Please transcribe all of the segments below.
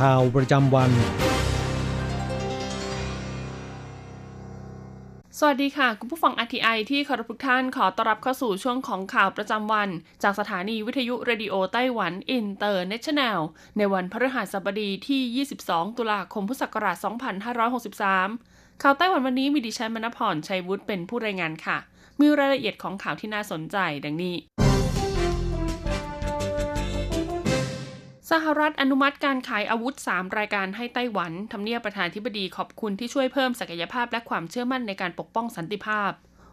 ข่าวประจำวัน สวัสดีค่ะ คุณผู้ฟัง RTI ที่เคารพทุกท่านขอต้อนรับเข้าสู่ช่วงของข่าวประจำวัน จากสถานีวิทยุเรดิโอไต้หวันอินเตอร์เนชั่นแนล ในวันพฤหัสบดีที่ 22 ตุลาคมพุทธศักราช 2563 ข่าวไต้หวันวันนี้มีดิฉันมณพรชัยวุฒิเป็นผู้รายงานค่ะ มีรายละเอียดของข่าวที่น่าสนใจดังนี้ สหรัฐอนุมัติการขายอาวุธ 3 รายการให้ไต้หวันทำเนียบประธานธิบดีขอบคุณที่ช่วยเพิ่มศักยภาพและความเชื่อมั่นในการปกป้องสันติภาพ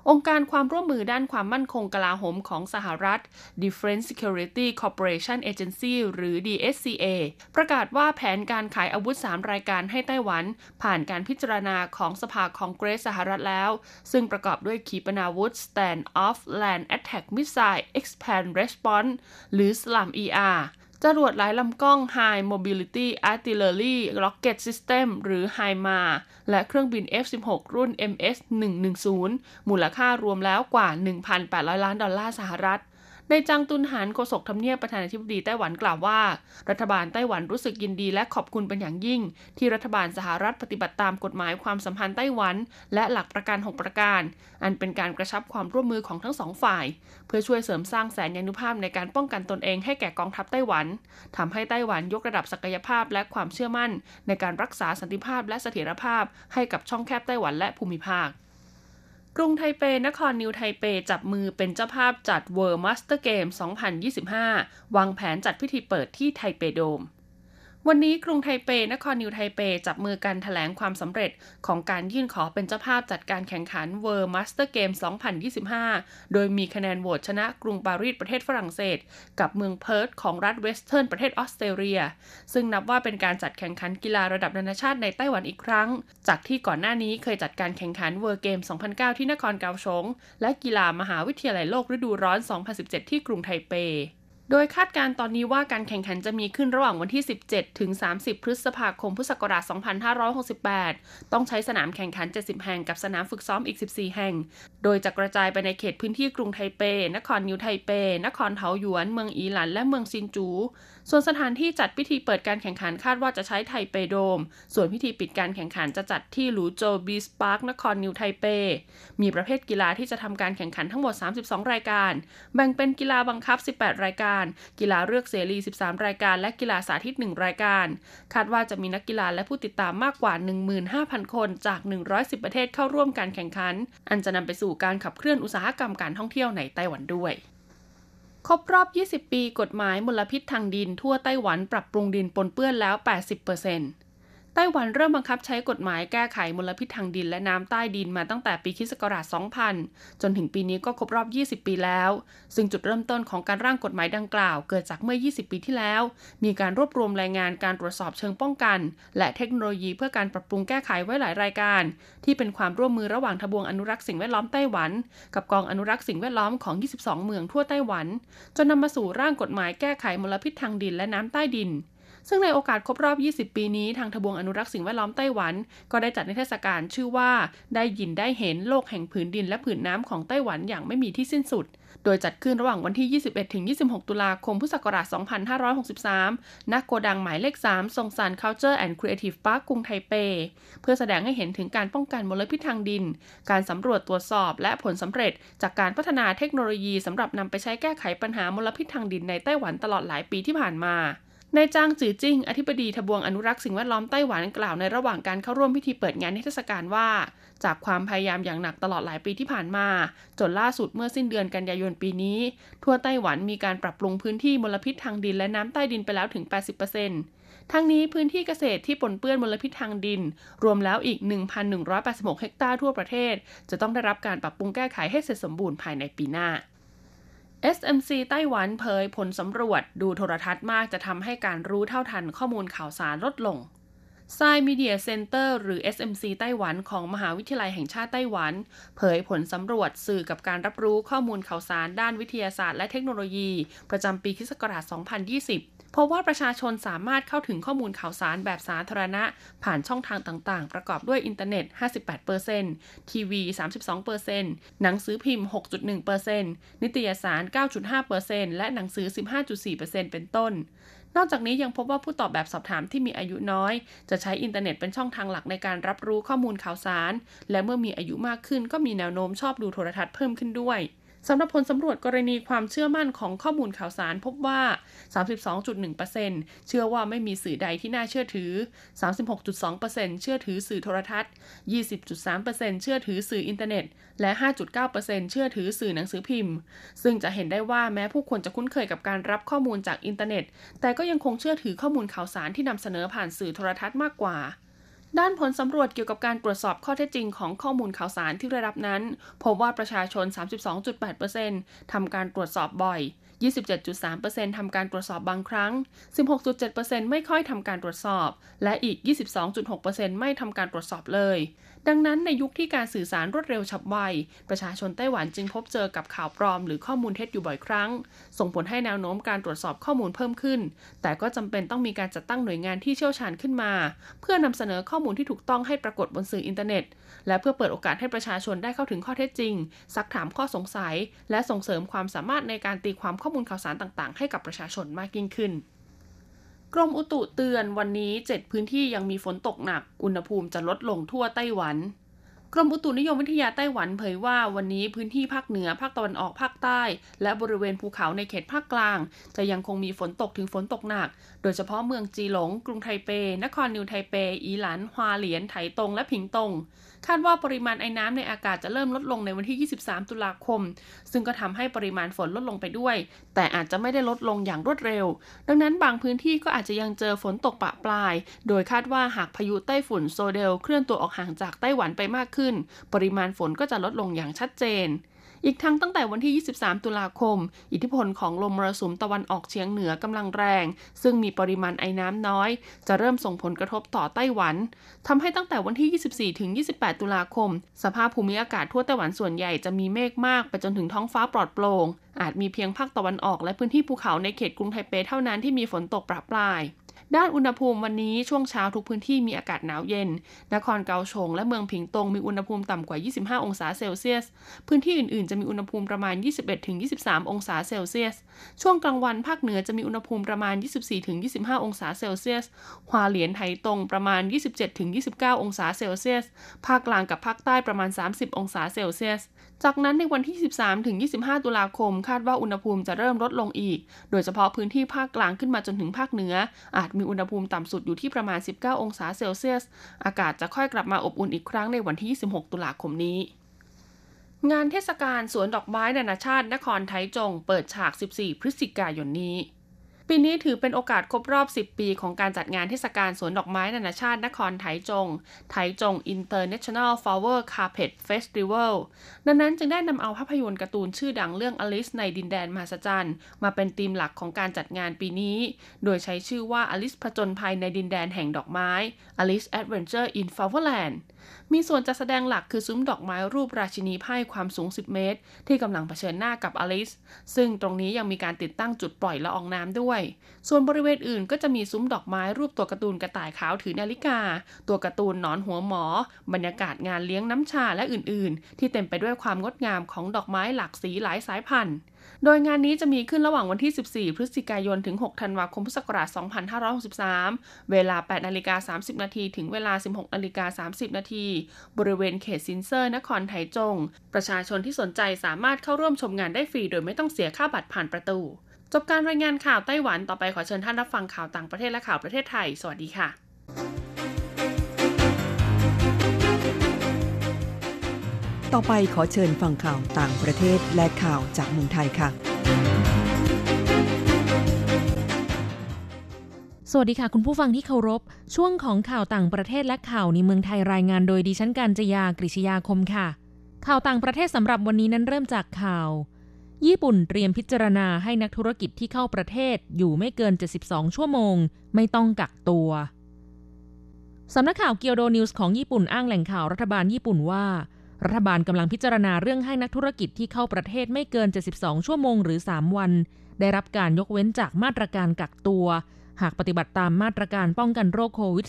องค์การความร่วมมือด้านความมั่นคงกลาโหมของสหรัฐ Defense Security Cooperation Agency หรือ DSCA ประกาศว่าแผนการขายอาวุธ 3 รายการให้ไต้หวัน ผ่านการพิจารณาของสภาคองเกรสสหรัฐแล้ว ซึ่งประกอบด้วยขีปนาวุธ Stand Off Land Attack Missile Expand Response หรือ SLAM ER จรวดหลายลำกล้อง High Mobility Artillery Rocket System หรือ HIMA และเครื่องบิน F-16 รุ่น MS-110 มูลค่ารวมแล้วกว่า 1,800 ล้านดอลลาร์สหรัฐ ในจังตุนหานโฆษกทำเนียบประธานาธิบดีไต้หวันกล่าวว่า รัฐบาลไต้หวันรู้สึกยินดีและขอบคุณเป็นอย่างยิ่ง ที่รัฐบาลสหรัฐปฏิบัติตามกฎหมายความสัมพันธ์ไต้หวัน และหลักประกัน6ประการ อันเป็นการกระชับความร่วมมือของทั้งสองฝ่าย เพื่อช่วยเสริมสร้างแสนยานุภาพในการป้องกันตนเองให้แก่กองทัพไต้หวันทำให้ไต้หวันยกระดับศักยภาพและความเชื่อมั่น ในการรักษาสันติภาพและเสถียรภาพ ให้กับช่องแคบไต้หวันและภูมิภาค กรุงไทเป นครนิวไทเป จับมือเป็นเจ้าภาพจัด World Master Game 2025 วางแผนจัดพิธีเปิดที่ไทเปโดม วันนี้กรุงไทเป นครนิวไทเป จับมือกันถแถลงความสำเร็จของการยื่นขอเป็นเจ้าภาพจัดการแข่งขัน World Master Game 2025 โดยมีคะแนนโหวตชนะกรุงปารีสประเทศฝรั่งเศส กับเมืองเพิร์ธของรัฐเวสเทิร์นประเทศออสเตรเลีย ซึ่งนับว่าเป็นการจัดแข่งขันกีฬาระดับนานาชาติในไต้หวันอีกครั้ง จากที่ก่อนหน้านี้เคยจัดการแข่งขัน World Game 2009 ที่นครเกาสงและกีฬามหาวิทยาลัยโลกฤดูร้อน 2017 ที่กรุงไทเป โดยคาดการณ์ตอนนี้ว่าการแข่งขันจะมีขึ้นระหว่างวันที่ 17 ถึง 30 พฤษภาคม พุทธศักราช 2568 ต้องใช้สนามแข่งขัน 70 แห่งกับสนามฝึกซ้อมอีก 14 แห่ง โดยจะกระจายไปในเขตพื้นที่กรุงไทเป นครนิวไทเป นครเทาหยวน เมืองอีหลัน และเมืองซินจู ส่วนสถานที่จัดพิธีเปิดการแข่งขันคาดว่าจะใช้ไทเปโดม ส่วนพิธีปิดการแข่งขันจะจัดที่หลูโจวบีสปาร์คนครนิวไทเป มีประเภทกีฬาที่จะทำการแข่งขันทั้งหมด 32 รายการ แบ่งเป็นกีฬาบังคับ 18 รายการ กีฬาเลือกเสรี 13 รายการ และกีฬาสาธิต 1 รายการ คาดว่าจะมีนักกีฬาและผู้ติดตามมากกว่า 15,000 คนจาก 110 ประเทศเข้าร่วมการแข่งขัน อันจะนำไปสู่การขับเคลื่อนอุตสาหกรรมการท่องเที่ยวในไต้หวันด้วย ครบรอบ 20 ปีกฎหมายมลพิษทางดินทั่วไต้หวันปรับปรุงดินปนเปื้อนแล้ว 80% ไต้หวันเริ่มบังคับใช้กฎหมายแก้ไขมลพิษทางดินและน้ำใต้ดินมาตั้งแต่ปีคศ2000 จนถึงปีนี้ก็ครบรอบ 20 ปีแล้ว ซึ่งจุดเริ่มต้นของการร่างกฎหมายดังกล่าว เกิดจากเมื่อ 20 ปีที่แล้ว มีการรวบรวมรายงานการตรวจสอบเชิงป้องกัน และเทคโนโลยีเพื่อการปรับปรุงแก้ไขไว้หลายรายการ ที่เป็นความร่วมมือระหว่างทบวงอนุรักษ์สิ่งแวดล้อมไต้หวัน กับกองอนุรักษ์สิ่งแวดล้อมของ 22 เมืองทั่วไต้หวัน จนนำมาสู่ร่างกฎหมายแก้ไขมลพิษทางดินและน้ำใต้ดิน ซึ่งในโอกาสครบรอบ 20 ปีนี้ทางทบวงอนุรักษ์สิ่งแวดล้อมไต้หวัน ก็ได้จัดนิทรรศการชื่อว่า ได้ยินได้เห็นโลกแห่งผืนดินและผืนน้ำของไต้หวันอย่างไม่มีที่สิ้นสุด โดยจัดขึ้นระหว่างวันที่ 21ถึง26 ตุลาคมพุทธศักราช 2563 ณ โกดังหมายเลข 3 ทรงซาน Culture and Creative Park กรุงไทเป เพื่อแสดงให้เห็นถึงการป้องกันมลพิษทางดิน การสำรวจตรวจสอบ และผลสำเร็จ จากการพัฒนาเทคโนโลยีสำหรับนำไปใช้แก้ไขปัญหามลพิษทางดินในไต้หวันตลอดหลายปีที่ผ่านมา นายจ้างจือจิ้ง อธิบดีทบวงอนุรักษ์สิ่งแวดล้อมไต้หวันกล่าวในระหว่างการเข้าร่วมพิธีเปิดงานนิทรรศการว่า จากความพยายามอย่างหนักตลอดหลายปีที่ผ่านมา จนล่าสุดเมื่อสิ้นเดือนกันยายนปีนี้ ทั่วไต้หวันมีการปรับปรุงพื้นที่มลพิษทางดินและน้ำใต้ดินไปแล้วถึง 80%ทั้งนี้พื้นที่เกษตรที่ปนเปื้อนมลพิษทางดิน รวมแล้วอีก 1,186 เฮกตาร์ทั่วประเทศ จะต้องได้รับการปรับปรุงแก้ไขให้เสร็จสมบูรณ์ภายในปีหน้า SMC ไต้หวันเผยผลสำรวจดูโทรทัศน์มากจะทำให้การรู้เท่าทันข้อมูลข่าวสารลดลง s i Media Center หรือ SMC ไต้หวันของมหาวิทยาลัยแห่งชาติไต้หวัน เผยผลสำรวจสื่อกับการรับรู้ข้อมูลข่าวสารด้านวิทยาศาสตร์และเทคโนโลยี ประจำปีคศ2020 พบว่าประชาชนสามารถเข้าถึงข้อมูลข่าวสารแบบสาธารณะ ผ่านช่องทางต่างๆ ประกอบด้วยอินเทอร์เน็ต 58%ทีวี 32%หนังสือพิมพ์ 6.1%นิตยสาร 9.5%และหนังสือ 15.4%เป็นต้นนอกจากนี้ยังพบว่าผู้ตอบแบบสอบถามที่มีอายุน้อย จะใช้อินเทอร์เน็ตเป็นช่องทางหลักในการรับรู้ข้อมูลข่าวสาร และเมื่อมีอายุมากขึ้นก็มีแนวโน้มชอบดูโทรทัศน์เพิ่มขึ้นด้วย สำหรับผลสำรวจกรณีความเชื่อมั่นของข้อมูลข่าวสารพบว่า 32.1%เชื่อว่าไม่มีสื่อใดที่น่าเชื่อถือ 36.2%เชื่อถือสื่อโทรทัศน์ 20.3%เชื่อถือสื่ออินเทอร์เน็ต และ 5.9%เชื่อถือสื่อหนังสือพิมพ์ ซึ่งจะเห็นได้ว่าแม้ผู้คนจะคุ้นเคยกับการรับข้อมูลจากอินเทอร์เน็ต แต่ก็ยังคงเชื่อถือข้อมูลข่าวสารที่นำเสนอผ่านสื่อโทรทัศน์มากกว่า ด้านผลสำรวจเกี่ยวกับการตรวจสอบข้อเท็จจริงของข้อมูลข่าวสารที่ได้รับนั้น พบว่าประชาชน 32.8%ทำการตรวจสอบบ่อย 27.3%ทำการตรวจสอบบางครั้ง 16.7%ไม่ค่อยทำการตรวจสอบ และอีก 22.6%ไม่ทำการตรวจสอบเลย ดังนั้นในยุคที่การสื่อสารรวดเร็วฉับไว ประชาชนไต้หวันจึงพบเจอกับข่าวปลอมหรือข้อมูลเท็จอยู่บ่อยครั้ง ส่งผลให้แนวโน้มการตรวจสอบข้อมูลเพิ่มขึ้น แต่ก็จำเป็นต้องมีการจัดตั้งหน่วยงานที่เชี่ยวชาญขึ้นมา เพื่อนำเสนอข้อมูลที่ถูกต้องให้ปรากฏบนสื่ออินเทอร์เน็ต และเพื่อเปิดโอกาสให้ประชาชนได้เข้าถึงข้อเท็จจริง ซักถามข้อสงสัย และส่งเสริมความสามารถในการตีความข้อมูลข่าวสารต่าง ๆ ให้กับประชาชนมากยิ่งขึ้น กรมอุตุเตือนวันนี้ 7 พื้นที่ยังมีฝนตกหนัก อุณหภูมิจะลดลงทั่วไต้หวัน กรมอุตุนิยมวิทยาไต้หวันเผยว่าวันนี้พื้นที่ภาคเหนือ ภาคตะวันออกภาคใต้ และบริเวณภูเขาในเขตภาคกลาง จะยังคงมีฝนตกถึงฝนตกหนัก โดยเฉพาะเมืองจีหลง กรุงไทเป นครนิวไทเป อีหลันฮวาเหลียน ไถตง และผิงตง คาดว่าปริมาณไอ้น้ำในอากาศจะเริ่มลดลงในวันที่ 23 ตุลาคม ซึ่งก็ทำให้ปริมาณฝนลดลงไปด้วย แต่อาจจะไม่ได้ลดลงอย่างรวดเร็ว ดังนั้นบางพื้นที่ก็อาจจะยังเจอฝนตกปะปลาย โดยคาดว่าหากพายุไต้ฝุ่นโซเดล เคลื่อนตัวออกห่างจากไต้หวันไปมากขึ้น ปริมาณฝนก็จะลดลงอย่างชัดเจน อีกทั้งตั้งแต่วันที่ 23 ตุลาคม อิทธิพลของลมมรสุมตะวันออกเฉียงเหนือกำลังแรง ซึ่งมีปริมาณไอ้น้ำน้อย จะเริ่มส่งผลกระทบต่อไต้หวันทำให้ตั้งแต่วันที่ 24 ถึง 28 ตุลาคม สภาพภูมิอากาศทั่วไต้หวันส่วนใหญ่จะมีเมฆมาก ไปจนถึงท้องฟ้าปลอดโปร่งอาจมีเพียงภาคตะวันออกและพื้นที่ภูเขาในเขตกรุงไทเปเท่านั้นที่มีฝนตกปรับปลาย ด้านอุณหภูมิวันนี้ช่วงเช้าทุกพื้นที่มีอากาศหนาวเย็น นครเกาชงและเมืองผิงตงมีอุณหภูมิต่ำกว่า 25 องศาเซลเซียส พื้นที่อื่นๆ จะมีอุณหภูมิประมาณ 21-23 องศาเซลเซียส ช่วงกลางวันภาคเหนือจะมีอุณหภูมิประมาณ 24-25 องศาเซลเซียสฮวาเหลียนไถตงประมาณ 27-29 องศาเซลเซียส ภาคกลางกับภาคใต้ประมาณ 30 องศาเซลเซียส จากนั้นในวันที่ 13 ถึง 25 ตุลาคม คาดว่าอุณหภูมิจะเริ่มลดลงอีก โดยเฉพาะพื้นที่ภาคกลางขึ้นมาจนถึงภาคเหนือ อาจมีอุณหภูมิต่ำสุดอยู่ที่ประมาณ 19 องศาเซลเซียส อากาศจะค่อยกลับมาอบอุ่นอีกครั้งในวันที่ 26 ตุลาคมนี้งานเทศกาลสวนดอกไม้นานาชาตินครไทจง เปิดฉาก 14 พฤศจิกายนนี้ ปีนี้ถือเป็นโอกาสครบรอบ 10 ปีของการจัดงานเทศกาลสวนดอกไม้นานาชาตินครไถจง ไถจง International Flower Carpet Festival ดังนั้นจึงได้นำเอาภาพยนตร์การ์ตูนชื่อดังเรื่องอลิสในดินแดนมหัศจรรย์ มาเป็นธีมหลักของการจัดงานปีนี้ โดยใช้ชื่อว่าอลิสผจญภัยในดินแดนแห่งดอกไม้ Alice Adventure in Flowerland มีส่วนจัดแสดงหลักคือซุ้มดอกไม้รูปราชินีไพ่ความสูง 10 เมตร ที่กำลังเผชิญหน้ากับอลิส ซึ่งตรงนี้ยังมีการติดตั้งจุดปล่อยละอองน้ำด้วย ส่วนบริเวณอื่นก็จะมีซุ้มดอกไม้รูปตัวการ์ตูนกระต่ายขาวถือนาฬิกา ตัวการ์ตูนนอนหัวหมอ บรรยากาศงานเลี้ยงน้ำชาและอื่น ๆ ที่เต็มไปด้วยความงดงามของดอกไม้หลากสีหลายสายพันธุ์ โดยงานนี้จะมีขึ้นระหว่างวันที่ 14 พฤศจิกายน ถึง 6 ธันวาคม พุทธศักราช 2563 เวลา 8 นาฬิกา 30 นาที ถึงเวลา 16 นาฬิกา 30 นาที บริเวณเขตซินเซอร์ นครไถจง ประชาชนที่สนใจสามารถเข้าร่วมชมงานได้ฟรี โดยไม่ต้องเสียค่าบัตรผ่านประตูจจบการรายงานข่าวไต้หวัน ต่อไปขอเชิญท่านรับฟังข่าวต่างประเทศและข่าวประเทศไทย สวัสดีค่ะ ต่อไปขอเชิญฟังข่าวต่างประเทศและข่าวจากเมืองไทยค่ะ สวัสดีค่ะคุณผู้ฟังที่เคารพ ช่วงของข่าวต่างประเทศและข่าวในเมืองไทยรายงานโดยดิฉันการจยากริชยาคมค่ะ ข่าวต่างประเทศสำหรับวันนี้นั้นเริ่มจากข่าว ญี่ปุ่นเตรียมพิจารณาให้นักธุรกิจที่เข้าประเทศอยู่ไม่เกิน 72 ชั่วโมง ไม่ต้องกักตัวสำนักข่าวเกียวโดนิวส์ของญี่ปุ่นอ้างแหล่งข่าวรัฐบาลญี่ปุ่นว่า รัฐบาลกำลังพิจารณาเรื่องให้นักธุรกิจที่เข้าประเทศไม่เกิน 72 ชั่วโมงหรือ 3 วัน ได้รับการยกเว้นจากมาตรการกักตัว หากปฏิบัติตามมาตรการป้องกันโรคโควิด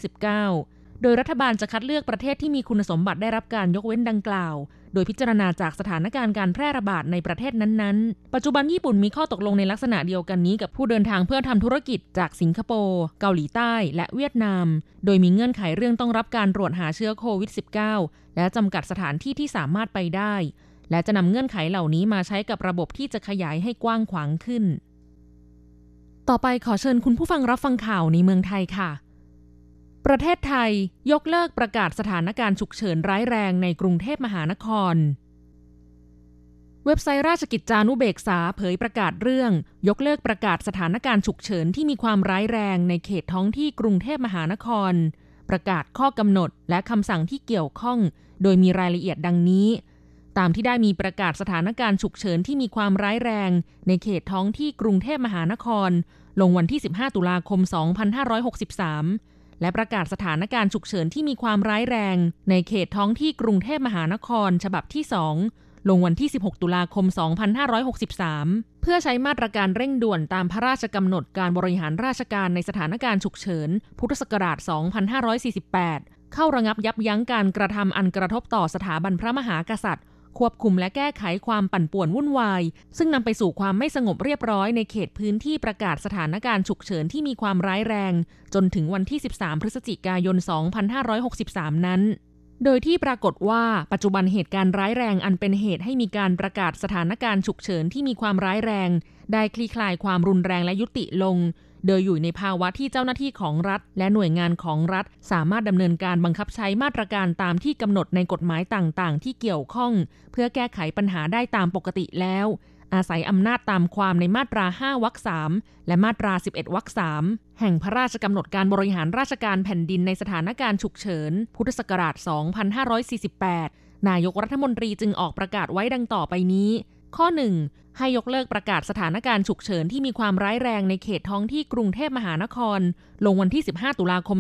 -19 โดยรัฐบาลจะคัดเลือกประเทศที่มีคุณสมบัติได้รับการยกเว้นดังกล่าวโดยพิจารณาจากสถานการณ์การแพร่ระบาดในประเทศนั้นๆ ปัจจุบันญี่ปุ่นมีข้อตกลงในลักษณะเดียวกันนี้กับผู้เดินทางเพื่อทำธุรกิจจากสิงคโปร์เกาหลีใต้และเวียดนาม โดยมีเงื่อนไขเรื่องต้องรับการตรวจหาเชื้อโควิด -19 และจำกัดสถานที่ที่สามารถไปได้ และจะนำเงื่อนไขเหล่านี้มาใช้กับระบบที่จะขยายให้กว้างขวางขึ้น ต่อไปขอเชิญคุณผู้ฟังรับฟังข่าวในเมืองไทยค่ะ ประเทศไทยยกเลิกประกาศสถานการณ์ฉุกเฉินร้ายแรงในกรุงเทพมหานคร เว็บไซต์ราชกิจจานุเบกษาเผยประกาศเรื่อง ยกเลิกประกาศสถานการณ์ฉุกเฉินที่มีความร้ายแรงในเขตท้องที่กรุงเทพมหานคร ประกาศข้อกำหนดและคำสั่งที่เกี่ยวข้อง โดยมีรายละเอียดดังนี้ ตามที่ได้มีประกาศสถานการณ์ฉุกเฉินที่มีความร้ายแรง ในเขตท้องที่กรุงเทพมหานคร ลงวันที่ 15 ตุลาคม 2563 และประกาศสถานการณ์ฉุกเฉินที่มีความร้ายแรง ในเขตท้องที่กรุงเทพมหานคร ฉบับที่ 2 ลงวันที่ 16 ตุลาคม 2563 เพื่อใช้มาตรการเร่งด่วนตามพระราชกำหนดการบริหารราชการในสถานการณ์ฉุกเฉิน พุทธศักราช 2548 เข้าระงับยับยั้งการกระทำอันกระทบต่อสถาบันพระมหากษัตริย์ ควบคุมและแก้ไขความปั่นป่วนวุ่นวาย ซึ่งนำไปสู่ความไม่สงบเรียบร้อยในเขตพื้นที่ประกาศสถานการณ์ฉุกเฉินที่มีความร้ายแรง จนถึงวันที่ 13 พฤศจิกายน 2563 นั้นโดยที่ปรากฏว่าปัจจุบันเหตุการณ์ร้ายแรงอันเป็นเหตุให้มีการประกาศสถานการณ์ฉุกเฉินที่มีความร้ายแรง ได้คลี่คลายความรุนแรงและยุติลง โดยอยู่ในภาวะที่เจ้าหน้าที่ของรัฐ และหน่วยงานของรัฐ สามารถดำเนินการบังคับใช้มาตรการตามที่กำหนดในกฎหมายต่างๆ ที่เกี่ยวข้อง เพื่อแก้ไขปัญหาได้ตามปกติแล้ว อาศัยอำนาจตามความในมาตรา 5 วรรค 3 และมาตรา 11 วรรค 3 แห่งพระราชกำหนดการบริหารราชการแผ่นดินในสถานการณ์ฉุกเฉิน พุทธศักราช 2548 นายกรัฐมนตรีจึงออกประกาศไว้ดังต่อไปนี้ ข้อ 1 ให้ยกเลิกประกาศสถานการณ์ฉุกเฉินที่มีความร้ายแรงในเขตท้องที่กรุงเทพมหานคร ลงวันที่ 15 ตุลาคม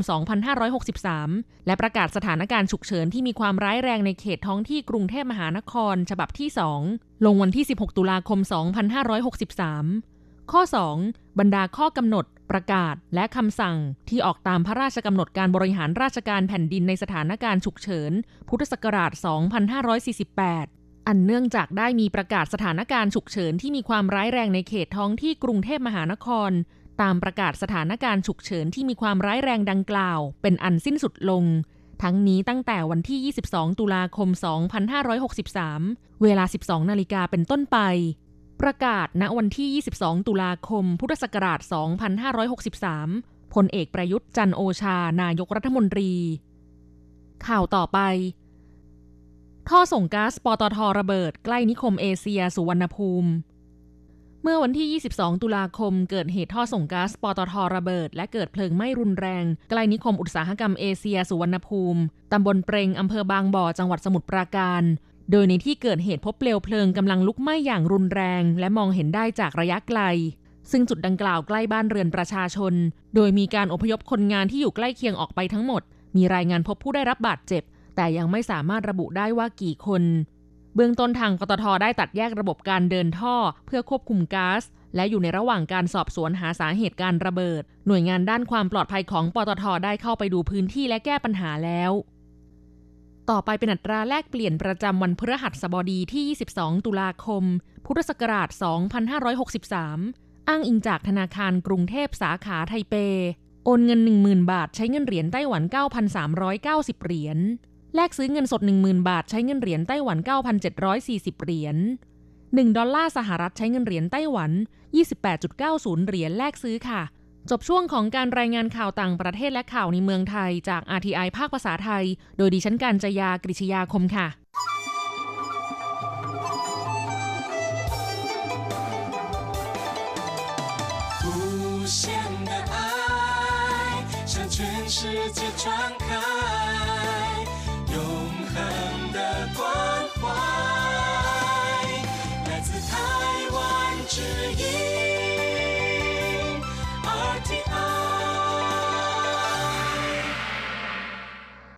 2563 และประกาศสถานการณ์ฉุกเฉินที่มีความร้ายแรงในเขตท้องที่กรุงเทพมหานคร ฉบับที่ 2 ลงวันที่ 16 ตุลาคม 2563 ข้อ 2 บรรดาข้อกำหนดประกาศและคำสั่งที่ออกตามพระราชกำหนดการบริหารราชการแผ่นดินในสถานการณ์ฉุกเฉิน พุทธศักราช 2548 อันเนื่องจากได้มีประกาศสถานการณ์ฉุกเฉินที่มีความร้ายแรงในเขตท้องที่กรุงเทพมหานคร ตามประกาศสถานการณ์ฉุกเฉินที่มีความร้ายแรงดังกล่าว เป็นอันสิ้นสุดลง ทั้งนี้ตั้งแต่วันที่ 22 ตุลาคม 2563 เวลา 12 นาฬิกาเป็นต้นไป ประกาศณวันที่ 22 ตุลาคม พุทธศักราช 2563พลเอกประยุทธ์จันโอชา นายกรัฐมนตรี ข่าวต่อไป ท่อส่งก๊าซปตทระเบิด ใกล้นิคมเอเชียสุวรรณภูมิ เมื่อวันที่ 22 ตุลาคม เกิดเหตุท่อส่งก๊าซปตทระเบิด และเกิดเพลิงไหม้รุนแรง ใกล้นิคมอุตสาหกรรมเอเชียสุวรรณภูมิ ตำบลเปรงอำเภอบางบ่อ จังหวัดสมุทรปราการ โดยในที่เกิดเหตุพบเปลวเพลิงกำลังลุกไหม้อย่างรุนแรง และมองเห็นได้จากระยะไกลซึ่งจุดดังกล่าวใกล้บ้านเรือนประชาชน โดยมีการอพยพคนงานที่อยู่ใกล้เคียงออกไปทั้งหมด มีรายงานพบผู้ได้รับบาดเจ็บ แต่ยังไม่สามารถระบุได้ว่ากี่คน เบื้องต้นทางปตทได้ตัดแยกระบบการเดินท่อเพื่อควบคุมก๊าซและอยู่ในระหว่างการสอบสวนหาสาเหตุการระเบิด หน่วยงานด้านความปลอดภัยของปตทได้เข้าไปดูพื้นที่และแก้ปัญหาแล้ว ต่อไปเป็นอัตราแลกเปลี่ยนประจำวันพฤหัสบดีที่ 22 ตุลาคม พุทธศักราช 2563 อ้างอิงจากธนาคารกรุงเทพสาขาไทเป โอนเงิน 10,000 บาทใช้เงินเหรียญไต้หวัน 9,390 เหรียญ แลกซื้อเงินสด 10,000 บาท ใช้เงินเหรียญไต้หวัน 9,740 เหรียญ 1 ดอลลาร์สหรัฐใช้เงินเหรียญไต้หวัน 28.90 เหรียญแลกซื้อค่ะ จบช่วงของการรายงานข่าวต่างประเทศและข่าวในเมืองไทยจาก RTI ภาคภาษาไทย โดยดิฉันการจยากริชยาคมค่ะ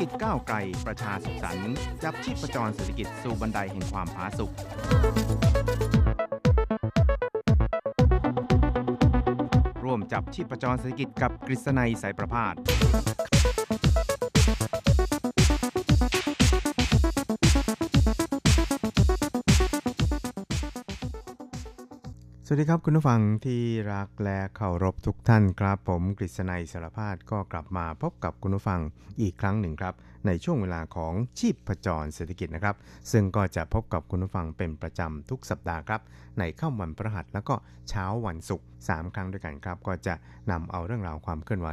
กิจก้าวไกลประชาสุขสันต์จับชีพประจรเศรษฐกิจสู่บันไดแห่งความผาสุกร่วมจับชีพประจรเศรษฐกิจกับกฤษณัยสายประพาส สวัสดีครับคุณผู้ฟังที่รักและเคารพทุกท่านครับ ผมกฤษณัยสารพาดก็กลับมาพบกับคุณผู้ฟังอีกครั้งหนึ่งครับ ในช่วงเวลาของชีพประจรเศรษฐกิจนะครับ ซึ่งก็จะพบกับคุณผู้ฟังเป็นประจำทุกสัปดาห์ครับ ในค่ำวันพฤหัสแล้วก็เช้าวันศุกร์3ครั้งด้วยกันครับ ก็จะนำเอาเรื่องราวความเคลื่อนไหว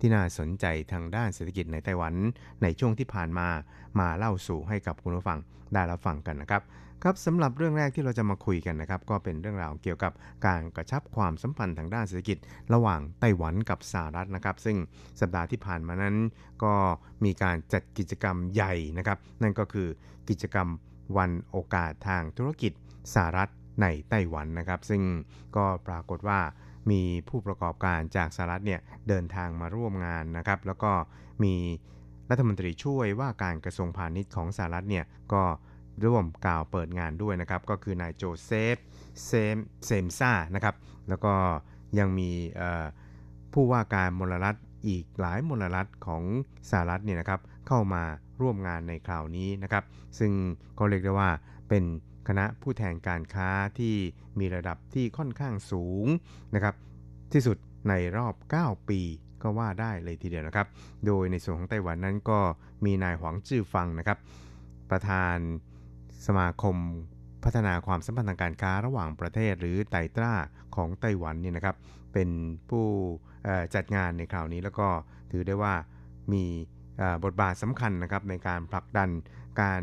ที่น่าสนใจทางด้านเศรษฐกิจในไต้หวัน ในช่วงที่ผ่านมามาเล่าสู่ให้กับคุณผู้ฟังได้รับฟังกันนะครับ ครับสำหรับเรื่องแรกที่เราจะมาคุยกันนะครับก็เป็นเรื่องราวเกี่ยวกับการกระชับความสัมพันธ์ทางด้านเศรษฐกิจ ระหว่างไต้หวันกับสหรัฐนะครับ ซึ่งสัปดาห์ที่ผ่านมานั้น ก็มีการจัดกิจกรรมใหญ่นะครับ นั่นก็คือกิจกรรมวันโอกาสทางธุรกิจสหรัฐในไต้หวันนะครับ ซึ่งก็ปรากฏว่ามีผู้ประกอบการจากสหรัฐเนี่ยเดินทางมาร่วมงานนะครับ แล้วก็มีรัฐมนตรีช่วยว่าการกระทรวงพาณิชย์ของสหรัฐเนี่ยก็ ร่วมกล่าวเปิดงานด้วยนะครับ ก็คือนายโจเซฟเซมเซมซ่านะครับ แล้วก็ยังมีผู้ว่าการมลรัฐอีกหลายมลรัฐของสหรัฐเนี่ยนะครับเข้ามาร่วมงานในคราวนี้นะครับ ซึ่งก็เรียกได้ว่าเป็นคณะผู้แทนการค้าที่มีระดับที่ค่อนข้างสูงนะครับ ที่สุดในรอบ 9 ปีก็ว่าได้เลยทีเดียวนะครับ โดยในส่วนของไต้หวันนั้นก็มีนายหวังจื้อฟังนะครับ ประธาน สมาคมพัฒนาความสัมพันธ์ทางการค้าระหว่างประเทศหรือไตตราของไต้หวันนี่นะครับ เป็นผู้จัดงานในคราวนี้แล้วก็ถือได้ว่ามีบทบาทสำคัญนะครับในการผลักดันการ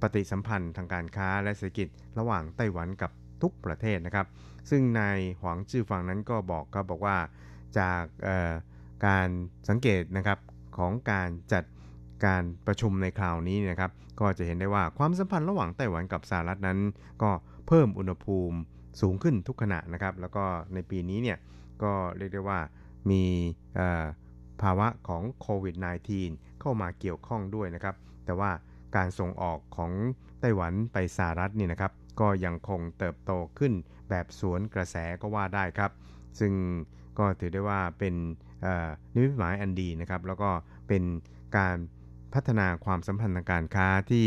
ปฏิสัมพันธ์ทางการค้าและเศรษฐกิจระหว่างไต้หวันกับทุกประเทศนะครับ ซึ่งนายหวังจื้อฟังนั้นก็บอกครับบอกว่าจากการสังเกตนะครับของการจัด การประชุมในคราวนี้นะครับ ก็จะเห็นได้ว่าความสัมพันธ์ระหว่างไต้หวันกับสหรัฐนั้น ก็เพิ่มอุณหภูมิสูงขึ้นทุกขณะนะครับ แล้วก็ในปีนี้เนี่ยก็เรียกได้ว่ามีภาวะของโควิด -19 เข้ามาเกี่ยวข้องด้วยนะครับ แต่ว่าการส่งออกของไต้หวันไปสหรัฐนี่นะครับ ก็ยังคงเติบโตขึ้นแบบสวนกระแสก็ว่าได้ครับ ซึ่งก็ถือได้ว่าเป็นนิมิตหมายอันดีนะครับ แล้วก็เป็นการ พัฒนาความสัมพันธ์ทางการค้าที่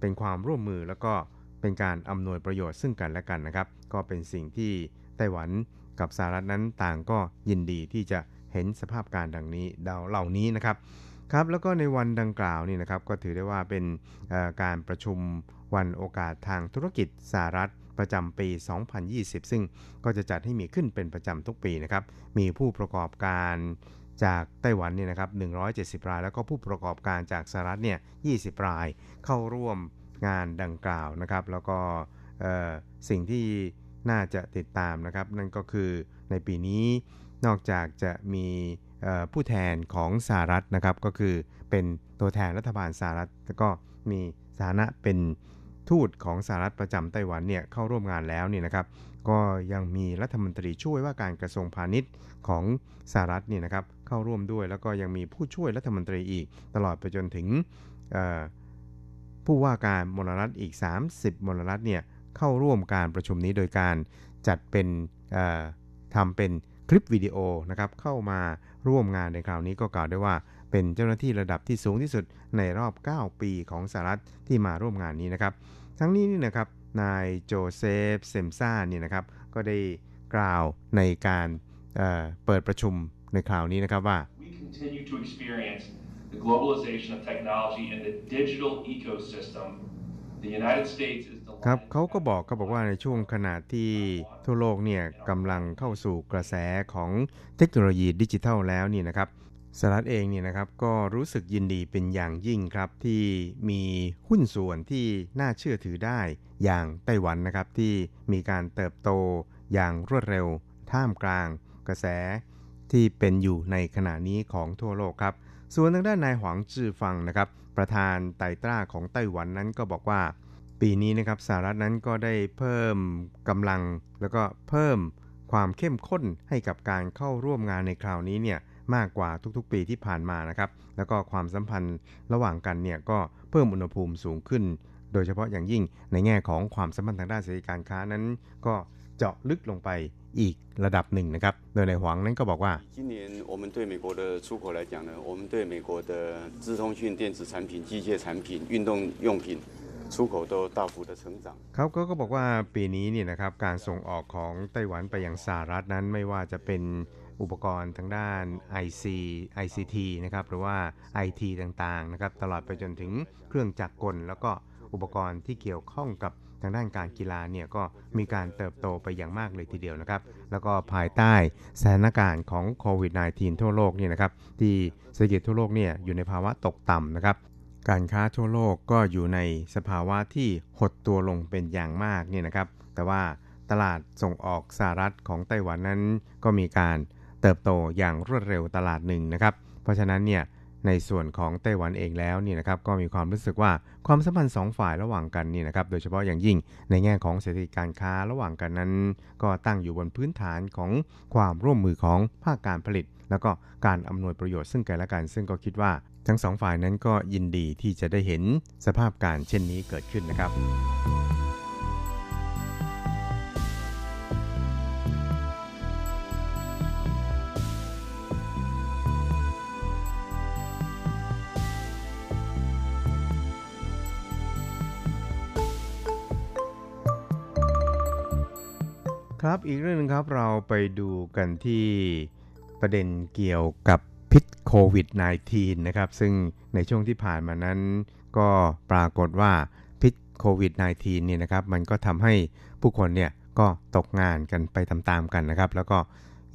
เป็นความร่วมมือแล้วก็เป็นการอำนวยประโยชน์ซึ่งกันและกันนะครับ ก็เป็นสิ่งที่ไต้หวันกับสหรัฐนั้นต่างก็ยินดีที่จะเห็นสภาพการดังนี้ดาวเหล่านี้นะครับครับแล้วก็ในวันดังกล่าวนี่นะครับก็ถือได้ว่าเป็นการประชุมวันโอกาสทางธุรกิจสหรัฐประจำปี 2020 ซึ่งก็จะจัดให้มีขึ้นเป็นประจำทุกปีนะครับ มีผู้ประกอบการ จากไต้หวันเนี่ยนะครับ170 ราย แล้วก็ผู้ประกอบการจากสหรัฐเนี่ย20 รายเข้าร่วมงานดังกล่าวนะครับ แล้วก็สิ่งที่น่าจะติดตามนะครับ นั่นก็คือในปีนี้นอกจากจะมีผู้แทนของสหรัฐนะครับ ก็คือเป็นตัวแทนรัฐบาลสหรัฐแล้วก็มีสถานะเป็นทูตของสหรัฐประจำไต้หวันเนี่ยเข้าร่วมงานแล้วเนี่ยนะครับ ก็ยังมีรัฐมนตรีช่วยว่าการกระทรวงพาณิชย์ของสหรัฐนี่นะครับเข้าร่วมด้วยแล้วก็ยังมีผู้ช่วยรัฐมนตรีอีก ตลอดไปจนถึงผู้ว่าการมลรัฐอีก 30 มลรัฐเนี่ยเข้าร่วมการประชุมนี้โดยการจัดเป็นทำเป็นคลิปวิดีโอนะครับเข้ามาร่วมงานในคราวนี้ก็กล่าวได้ว่าเป็นเจ้าหน้าที่ระดับที่สูงที่สุดในรอบ 9 ปีของสหรัฐที่มาร่วมงานนี้นะครับ ทั้งนี้นี่นะครับ นายโจเซฟเซมซ่านี่นะครับก็ได้กล่าวในการเปิดประชุมในคราวนี้นะครับว่า We continue to experience the globalization of technology and the digital ecosystem. The United States is ครับเขาก็บอกเขาบอกว่าในช่วงขณะที่ทั่วโลกเนี่ยกำลังเข้าสู่กระแสของเทคโนโลยีดิจิทัลแล้วนี่นะครับ สหรัฐเองเนี่ยนะครับก็รู้สึกยินดีเป็นอย่างยิ่งครับที่มีหุ้นส่วนที่น่าเชื่อถือได้อย่างไต้หวันนะครับที่มีการเติบโตอย่างรวดเร็ว ท่ามกลาง กระแสที่เป็นอยู่ในขณะนี้ของทั่วโลกครับ ส่วนทางด้านนายหวังจือฟังนะครับ ประธานไต่ต้าของไต้หวันนั้นก็บอกว่า ปีนี้นะครับสหรัฐนั้นก็ได้เพิ่มกำลังแล้วก็เพิ่มความเข้มข้นให้กับการเข้าร่วมงานในคราวนี้เนี่ย มากกว่าทุกๆปีที่ผ่านมานะครับ แล้วก็ความสัมพันธ์ระหว่างกันเนี่ยก็เพิ่มอุณหภูมิสูงขึ้น โดยเฉพาะอย่างยิ่งในแง่ของความสัมพันธ์ทางด้านเศรษฐกิจการค้านั้น ก็เจาะลึกลงไปอีกระดับหนึ่งนะครับ โดยในหวังนั้นก็บอกว่า今年我们对美国的出口来讲呢，我们对美国的资通讯电子产品、机械产品、运动用品出口都大幅的成长。เขาก็ก็บอกว่าปีนี้เนี่ยนะครับการส่งออกของไต้หวันไปยังสหรัฐนั้นไม่ว่าจะเป็น อุปกรณ์ทางด้าน IC ICT นะครับหรือว่า IT ต่างๆนะครับตลอดไปจนถึงเครื่องจักรกล แล้วก็อุปกรณ์ที่เกี่ยวข้องกับทางด้านการกีฬาเนี่ยก็มีการเติบโตไปอย่างมากเลยทีเดียวนะครับ แล้วก็ภายใต้สถานการณ์ของโควิด -19 ทั่วโลกเนี่ยนะครับที่เศรษฐกิจทั่วโลกเนี่ยอยู่ในภาวะตกต่ำนะครับ การค้าทั่วโลกก็อยู่ในสภาวะที่หดตัวลงเป็นอย่างมากเนี่ยนะครับ แต่ว่าตลาดส่งออกสหรัฐของไต้หวันนั้นก็มีการ เติบโตอย่างรวดเร็วตลาดหนึ่งนะครับ เพราะฉะนั้นเนี่ยในส่วนของไต้หวันเองแล้วนี่นะครับก็มีความรู้สึกว่าความสัมพันธ์2ฝ่ายระหว่างกันนี่นะครับโดยเฉพาะอย่างยิ่งในแง่ของเศรษฐกิจการค้าระหว่างกันนั้น ก็ตั้งอยู่บนพื้นฐานของความร่วมมือของภาคการผลิต แล้วก็การอำนวยประโยชน์ซึ่งกันและกัน ซึ่งก็คิดว่าทั้งสองฝ่ายนั้นก็ยินดีที่จะได้เห็นสภาพการเช่นนี้เกิดขึ้นนะครับ ครับอีกเรื่องนึงครับเราไปดูกันที่ประเด็นเกี่ยวกับพิษโควิด -19 นะครับ ซึ่งในช่วงที่ผ่านมานั้น ก็ปรากฏว่าพิษโควิด -19 เนี่ยนะครับ มันก็ทำให้ผู้คนเนี่ยก็ตกงานกันไปตามๆกันนะครับ แล้วก็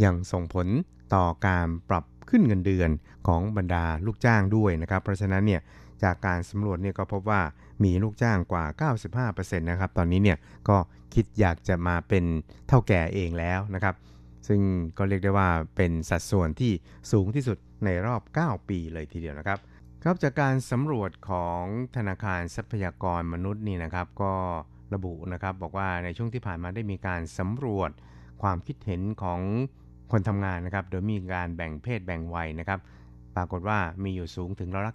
ยังส่งผลต่อการปรับขึ้นเงินเดือนของบรรดาลูกจ้างด้วยนะครับ เพราะฉะนั้นเนี่ยจากการสำรวจเนี่ยก็พบว่ามีลูกจ้างกว่า 95%นะครับ ตอนนี้เนี่ยก็ คิดอยากจะมาเป็นเท่าแก่เองแล้วนะครับ ซึ่งก็เรียกได้ว่าเป็นสัดส่วนที่สูงที่สุดในรอบ 9 ปีเลยทีเดียวนะครับ ครับจากการสำรวจของธนาคารทรัพยากรมนุษย์นี่นะครับ ก็ระบุนะครับบอกว่าในช่วงที่ผ่านมาได้มีการสำรวจความคิดเห็นของคนทำงานนะครับ โดยมีการแบ่งเพศแบ่งวัยนะครับ ปรากฏว่ามีอยู่สูงถึงร้อยละ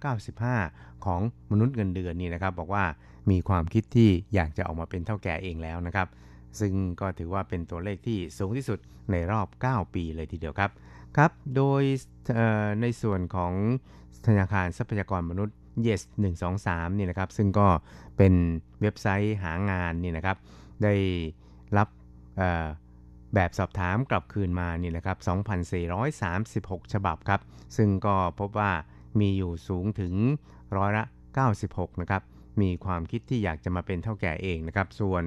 95 ของมนุษย์เงินเดือนนี่นะครับ บอกว่า มีความคิดที่อยากจะออกมาเป็นเท่าแก่เองแล้วนะครับ ซึ่งก็ถือว่าเป็นตัวเลขที่สูงที่สุดในรอบ 9 ปีเลยทีเดียวครับครับ โดยในส่วนของธนาคารทรัพยากรมนุษย์ yes 123นี่นะครับ ซึ่งก็เป็นเว็บไซต์หางานนี่นะครับ ได้รับแบบสอบถามกลับคืนมานี่นะครับ 2,436 ฉบับครับ ซึ่งก็พบว่ามีอยู่สูงถึงร้อยละ 96 นะครับ มีความคิดที่อยากจะมาเป็นเท่าแก่เองนะครับ ส่วน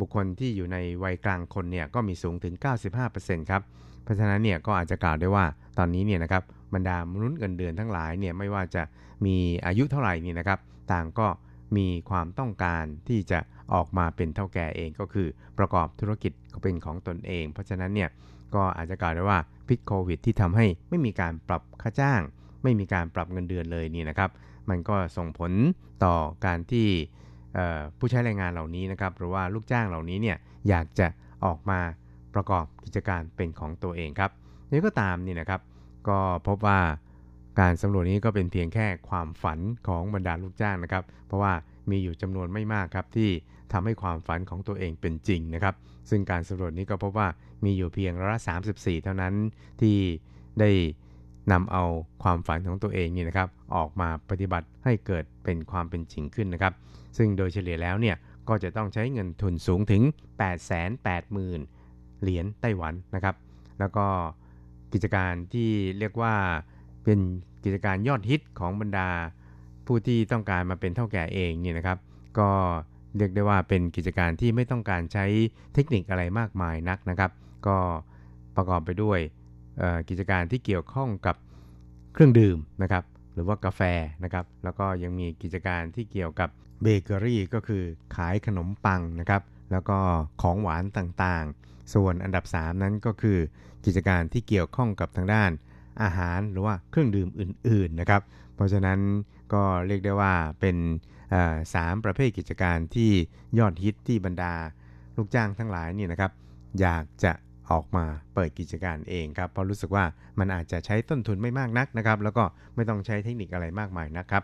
บุคคลที่อยู่ในวัยกลางคนเนี่ยก็มีสูงถึง 95%ครับ เพราะฉะนั้นเนี่ยก็อาจจะกล่าวได้ว่าตอนนี้เนี่ยนะครับบรรดามนุษย์เงินเดือนทั้งหลายเนี่ยไม่ว่าจะมีอายุเท่าไหร่นี่นะครับ ต่างก็มีความต้องการที่จะออกมาเป็นเท่าแก่เองก็คือประกอบธุรกิจเป็นของตนเอง เพราะฉะนั้นเนี่ยก็อาจจะกล่าวได้ว่าพิษโควิดที่ทำให้ไม่มีการปรับค่าจ้าง ไม่มีการปรับเงินเดือนเลยนี่นะครับ มันก็ส่งผลต่อการที่ผู้ใช้แรงงานเหล่านี้นะครับ หรือว่าลูกจ้างเหล่านี้เนี่ยอยากจะออกมาประกอบกิจการเป็นของตัวเองครับนี่ก็ตามนี่นะครับ ก็พบว่าการสำรวจนี้ก็เป็นเพียงแค่ความฝันของบรรดาลูกจ้างนะครับ เพราะว่ามีอยู่จำนวนไม่มากครับที่ทำให้ความฝันของตัวเองเป็นจริงนะครับ ซึ่งการสำรวจนี้ก็พบว่ามีอยู่เพียงร้อยละ34 เท่านั้นที่ได้ นำเอาความฝันของตัวเองนี่นะครับออกมาปฏิบัติให้เกิดเป็นความเป็นจริงขึ้นนะครับ ซึ่งโดยเฉลี่ยแล้วเนี่ยก็จะต้องใช้เงินทุนสูงถึง 880,000 เหรียญไต้หวันนะครับ แล้วก็กิจการที่เรียกว่าเป็นกิจการยอดฮิตของบรรดา ผู้ที่ต้องการมาเป็นเท่าแก่เองเนี่ยนะครับ ก็เรียกได้ว่าเป็นกิจการที่ไม่ต้องการใช้เทคนิคอะไรมากมายนักนะครับ ก็ประกอบไปด้วย กิจการที่เกี่ยวข้องกับเครื่องดื่มนะครับหรือว่ากาแฟนะครับแล้วก็ยังมีกิจการที่เกี่ยวกับเบเกอรี่ก็คือขายขนมปังนะครับแล้วก็ของหวานต่างๆ ส่วนอันดับ 3 นั้นก็คือ กิจการที่เกี่ยวข้องกับทางด้านอาหารหรือว่าเครื่องดื่มอื่นๆนะครับเพราะฉะนั้นก็เรียกได้ว่าเป็นสามประเภทกิจการที่ยอดฮิตที่บรรดาลูกจ้างทั้งหลายนี่นะครับอยากจะ ออกมาเปิดกิจการเองครับเพราะรู้สึกว่ามันอาจจะใช้ต้นทุนไม่มากนักนะครับแล้วก็ไม่ต้องใช้เทคนิคอะไรมากมายนะครับ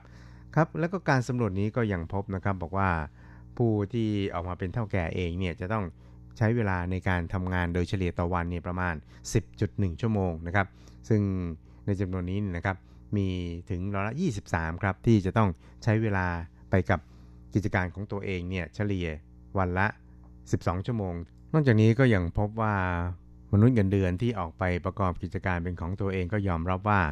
ครับแล้วก็การสำรวจนี้ก็ยังพบนะครับบอกว่า ผู้ที่ออกมาเป็นเท่าแก่เองเนี่ยจะต้องใช้เวลาในการทำงานโดยเฉลี่ยต่อวันเนี่ยประมาณ 10.1 ชั่วโมงนะครับซึ่งในจำนวนนี้นะครับมีถึงร้อยละ 23 ครับที่จะต้องใช้เวลาไปกับกิจการของตัวเองเนี่ยเฉลี่ยวันละ 12 ชั่วโมง นอกจากนี้ก็ยังพบว่ามนุษย์เงินเดือนที่ออกไปประกอบกิจการเป็นของตัวเองก็ยอมรับว่า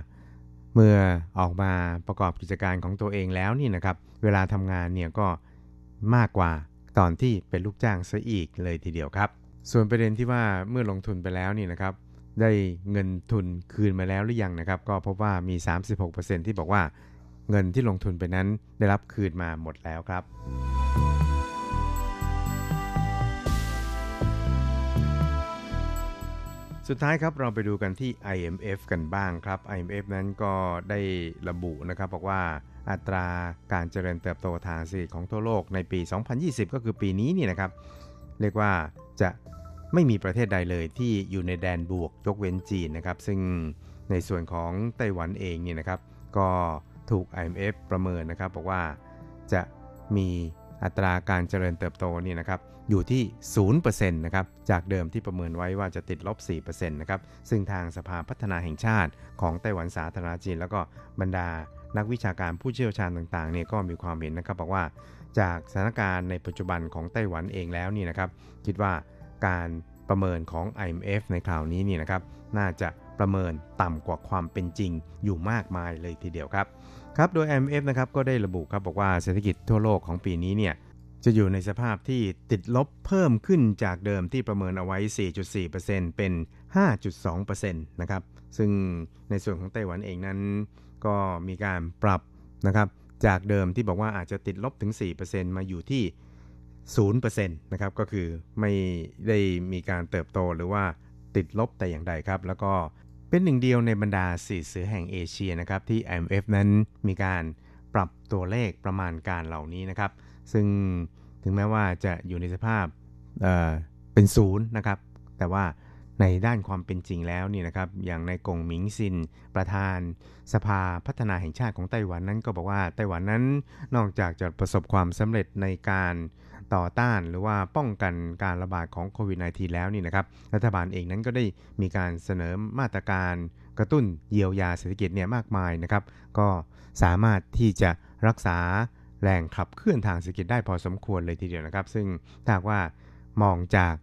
เมื่อออกมาประกอบกิจการของตัวเองแล้วนี่นะครับ เวลาทำงานเนี่ยก็มากกว่าตอนที่เป็นลูกจ้างซะอีกเลยทีเดียวครับ ส่วนประเด็นที่ว่าเมื่อลงทุนไปแล้วนี่นะครับ ได้เงินทุนคืนมาแล้วหรือยังนะครับ ก็พบว่ามี 36%ที่บอกว่า เงินที่ลงทุนไปนั้นได้รับคืนมาหมดแล้วครับ สุดท้ายครับเราไปดูกันที่ IMF กันบ้างครับ IMF นั้นก็ได้ระบุนะครับบอกว่าอัตราการเจริญเติบโตทางเศรษฐกิจของทั่วโลกในปี 2020 ก็คือปีนี้นี่นะครับ เรียกว่าจะไม่มีประเทศใดเลยที่อยู่ในแดนบวกยกเว้นจีนนะครับ ซึ่งในส่วนของไต้หวันเองเนี่ยนะครับ ก็ถูก IMF ประเมินนะครับบอกว่าจะมีอัตราการเจริญเติบโตนี่นะครับ อยู่ที่ 0%นะครับ จากเดิมที่ประเมินไว้ว่าจะติดลบ 4%นะครับ ซึ่งทางสภาพัฒนาแห่งชาติของไต้หวันสาธารณจีน แล้วก็บรรดานักวิชาการผู้เชี่ยวชาญต่างๆเนี่ยก็มีความเห็นนะครับบอกว่าจากสถานการณ์ในปัจจุบันของไต้หวันเองแล้วนี่นะครับ คิดว่าการประเมินของ IMF ในคราวนี้นี่นะครับ น่าจะประเมินต่ำกว่าความเป็นจริงอยู่มากมายเลยทีเดียวครับ ครับ โดย IMF นะครับก็ได้ระบุครับบอกว่าเศรษฐกิจทั่วโลกของปีนี้เนี่ย จะอยู่ในสภาพที่ติดลบเพิ่มขึ้นจากเดิมที่ประเมินเอาไว้ 4.4%เป็น 5.2%นะครับ ซึ่งในส่วนของไต้หวันเองนั้น ก็มีการปรับนะครับ จากเดิมที่บอกว่าอาจจะติดลบถึง 4%มาอยู่ที่ 0%นะครับ ก็คือไม่ได้มีการเติบโตหรือว่าติดลบแต่อย่างใดครับ แล้วก็เป็นหนึ่งเดียวในบรรดาสี่เสือแห่งเอเชียนะครับที่ IMF นั้นมีการปรับตัวเลขประมาณการเหล่านี้นะครับ ซึ่งถึงแม้ว่าจะอยู่ในสภาพเเป็นศูนย์นะครับ แต่ว่าในด้านความเป็นจริงแล้วนี่นะครับ อย่างในกงหมิงซิน ประธาน สภาพัฒนาแห่งชาติของไต้หวันนั้นก็บอกว่าไต้หวันนั้นนอกจากจะประสบความสำเร็จในการต่อต้านหรือว่าป้องกันการระบาดของโควิด -19 แล้วนี่นะครับ รัฐบาลเองนั้นก็ได้มีการเสนอมาตรการกระตุ้นเยียวยาเศรษฐกิจเนี่ยมากมายนะครับ ก็สามารถที่จะรักษา แรงขับเคลื่อนทางเศรษฐกิจได้พอสมควรเลยทีเดียวนะครับ ซึ่งถ้าว่ามองจาก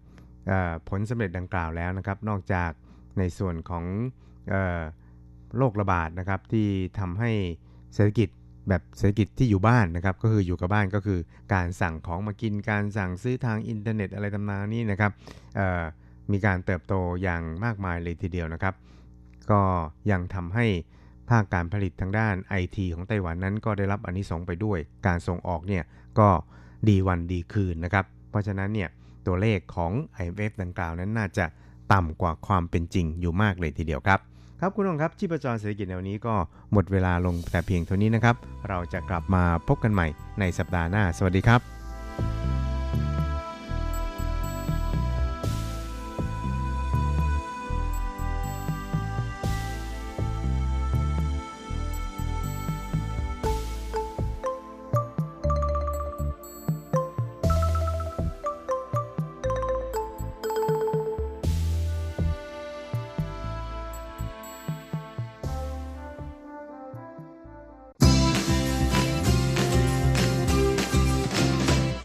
ผลสำเร็จดังกล่าวแล้วนะครับ นอกจากในส่วนของโรคระบาดนะครับที่ทำให้เศรษฐกิจแบบเศรษฐกิจที่อยู่บ้านนะครับ ก็คืออยู่กับบ้านก็คือการสั่งของมากินการสั่งซื้อทางอินเทอร์เน็ตอะไรตำนานนี้นะครับมีการเติบโตอย่างมากมายเลยทีเดียวนะครับ ก็ยังทำให้ ภาคการผลิตทางด้านไอทีของไต้หวันนั้นก็ได้รับอนนิสงไปด้วย การส่งออกเนี่ยก็ดีวันดีคืนนะครับ เพราะฉะนั้นเนี่ยตัวเลขของ IMF ดังกล่าวนั้นน่าจะต่ำกว่าความเป็นจริงอยู่มากเลยทีเดียวครับครับคุณผู้ชมครับชีพจรเศรษฐกิจแนวนี้ก็หมดเวลาลงแต่เพียงเท่านี้นะครับ เราจะกลับมาพบกันใหม่ในสัปดาห์หน้า สวัสดีครับ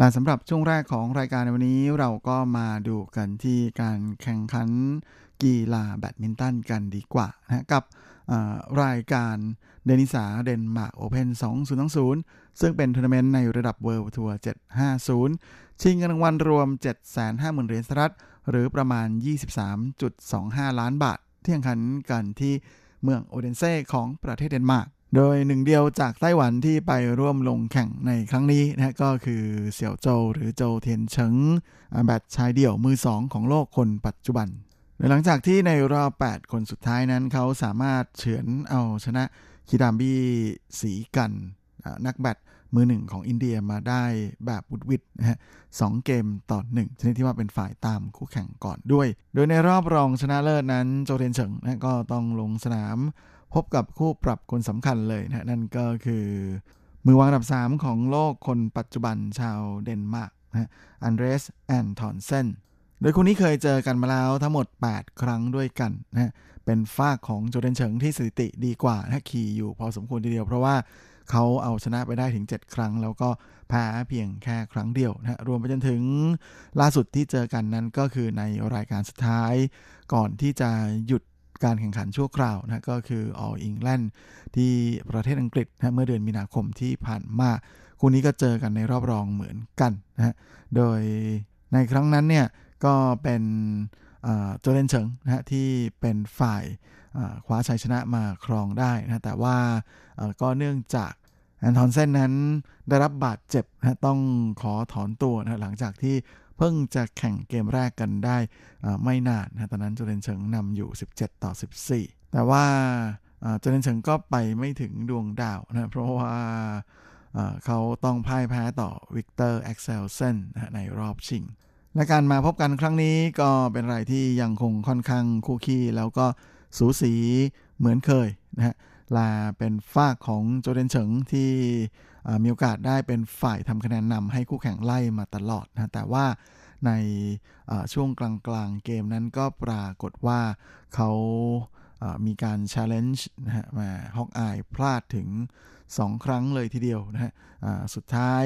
และสำหรับช่วงแรกของรายการในวันนี้เราก็มาดูกันที่การแข่งขันกีฬาแบดมินตันกันดีกว่านะกับรายการเดนิสาเดนมาร์กโอเพน2020 ซึ่งเป็นทัวร์นาเมนต์ในระดับเวิลด์ทัวร์750 ชิงเงินรางวัลรวม 750,000 เหรียญสหรัฐ หรือประมาณ 23.25 ล้านบาท ที่แข่งขันกันที่เมืองโอเดนเซ่ของประเทศเดนมาร์ก โดยหนึ่งเดียวจากไต้หวันที่ไปร่วมลงแข่งในครั้งนี้นะก็คือเสี่ยวโจวหรือโจเทียนเฉิงแบดชายเดี่ยวมือสองของโลกคนปัจจุบันโดยหลังจากที่ในรอบ 8 คนสุดท้ายนั้นเขาสามารถเฉือนเอาชนะคิดามบี้สีกัน นักแบดมือหนึ่งของอินเดียมาได้แบบวุดวิดนะฮะสเกมต่อหนึ่งชนิดที่ว่าเป็นฝ่ายตามคู่แข่งก่อนด้วย โดยในรอบรองชนะเลิศนั้นโจเทนเฉิงนะก็ต้องลงสนาม พบกับคู่ปรับคนสำคัญเลยนะนั่นก็คือ มือวางอันดับ 3 ของโลกคนปัจจุบันชาวเดนมาร์กนะอันเดรสแอนทอนเซนโดยคู่นี้เคยเจอกันมาแล้วทั้งหมด 8 ครั้งด้วยกันนะเป็นฝ่ายของโจเทนเฉิงที่สถิติดีกว่านะขี่อยู่พอสมควรทีเดียวเพราะว่าเขาเอาชนะไปได้ถึง 7 ครั้ง แล้วก็แพ้เพียงแค่ครั้งเดียวนะรวมไปจนถึงล่าสุดที่เจอกันนั้นก็คือในรายการสุดท้าย ก่อนที่จะหยุด การแข่งขันชั่วคราวนะก็คือ All England ที่ประเทศอังกฤษนะเมื่อเดือนมีนาคมที่ผ่านมาคู่นี้ก็เจอกันในรอบรองเหมือนกันนะโดยในครั้งนั้นเนี่ยก็เป็นโจเลนเฉิงนะฮะที่เป็นฝ่ายคว้าชัยชนะมาครองได้นะแต่ว่าก็เนื่องจากแอนทอนเซนนั้นได้รับบาดเจ็บนะต้องขอถอนตัวนะหลังจากที่ เพิ่งจะแข่งเกมแรกกันได้ไม่นานนะตอนนั้นโจเทนเฉิงนำอยู่ 17 ต่อ 14 แต่ว่าโจเทนเฉิงก็ไปไม่ถึงดวงดาวนะเพราะว่าเขาต้องพ่ายแพ้ต่อวิกเตอร์แอ็กเซลเซนในรอบชิง และการมาพบกันครั้งนี้ก็เป็นอะไรที่ยังคงค่อนข้างคู่คี่แล้วก็สูสีเหมือนเคยนะฮะลาเป็นฝ้าของโจเดนเฉิงที่ มีโอกาสได้เป็นฝ่ายทำคะแนนนำให้คู่แข่งไล่มาตลอดนะแต่ว่าในช่วงกลางๆเกมนั้นก็ปรากฏว่าเขามีการ challenge นะฮะมาฮอกอายพลาดถึง 2 ครั้งเลยทีเดียวนะฮะสุดท้าย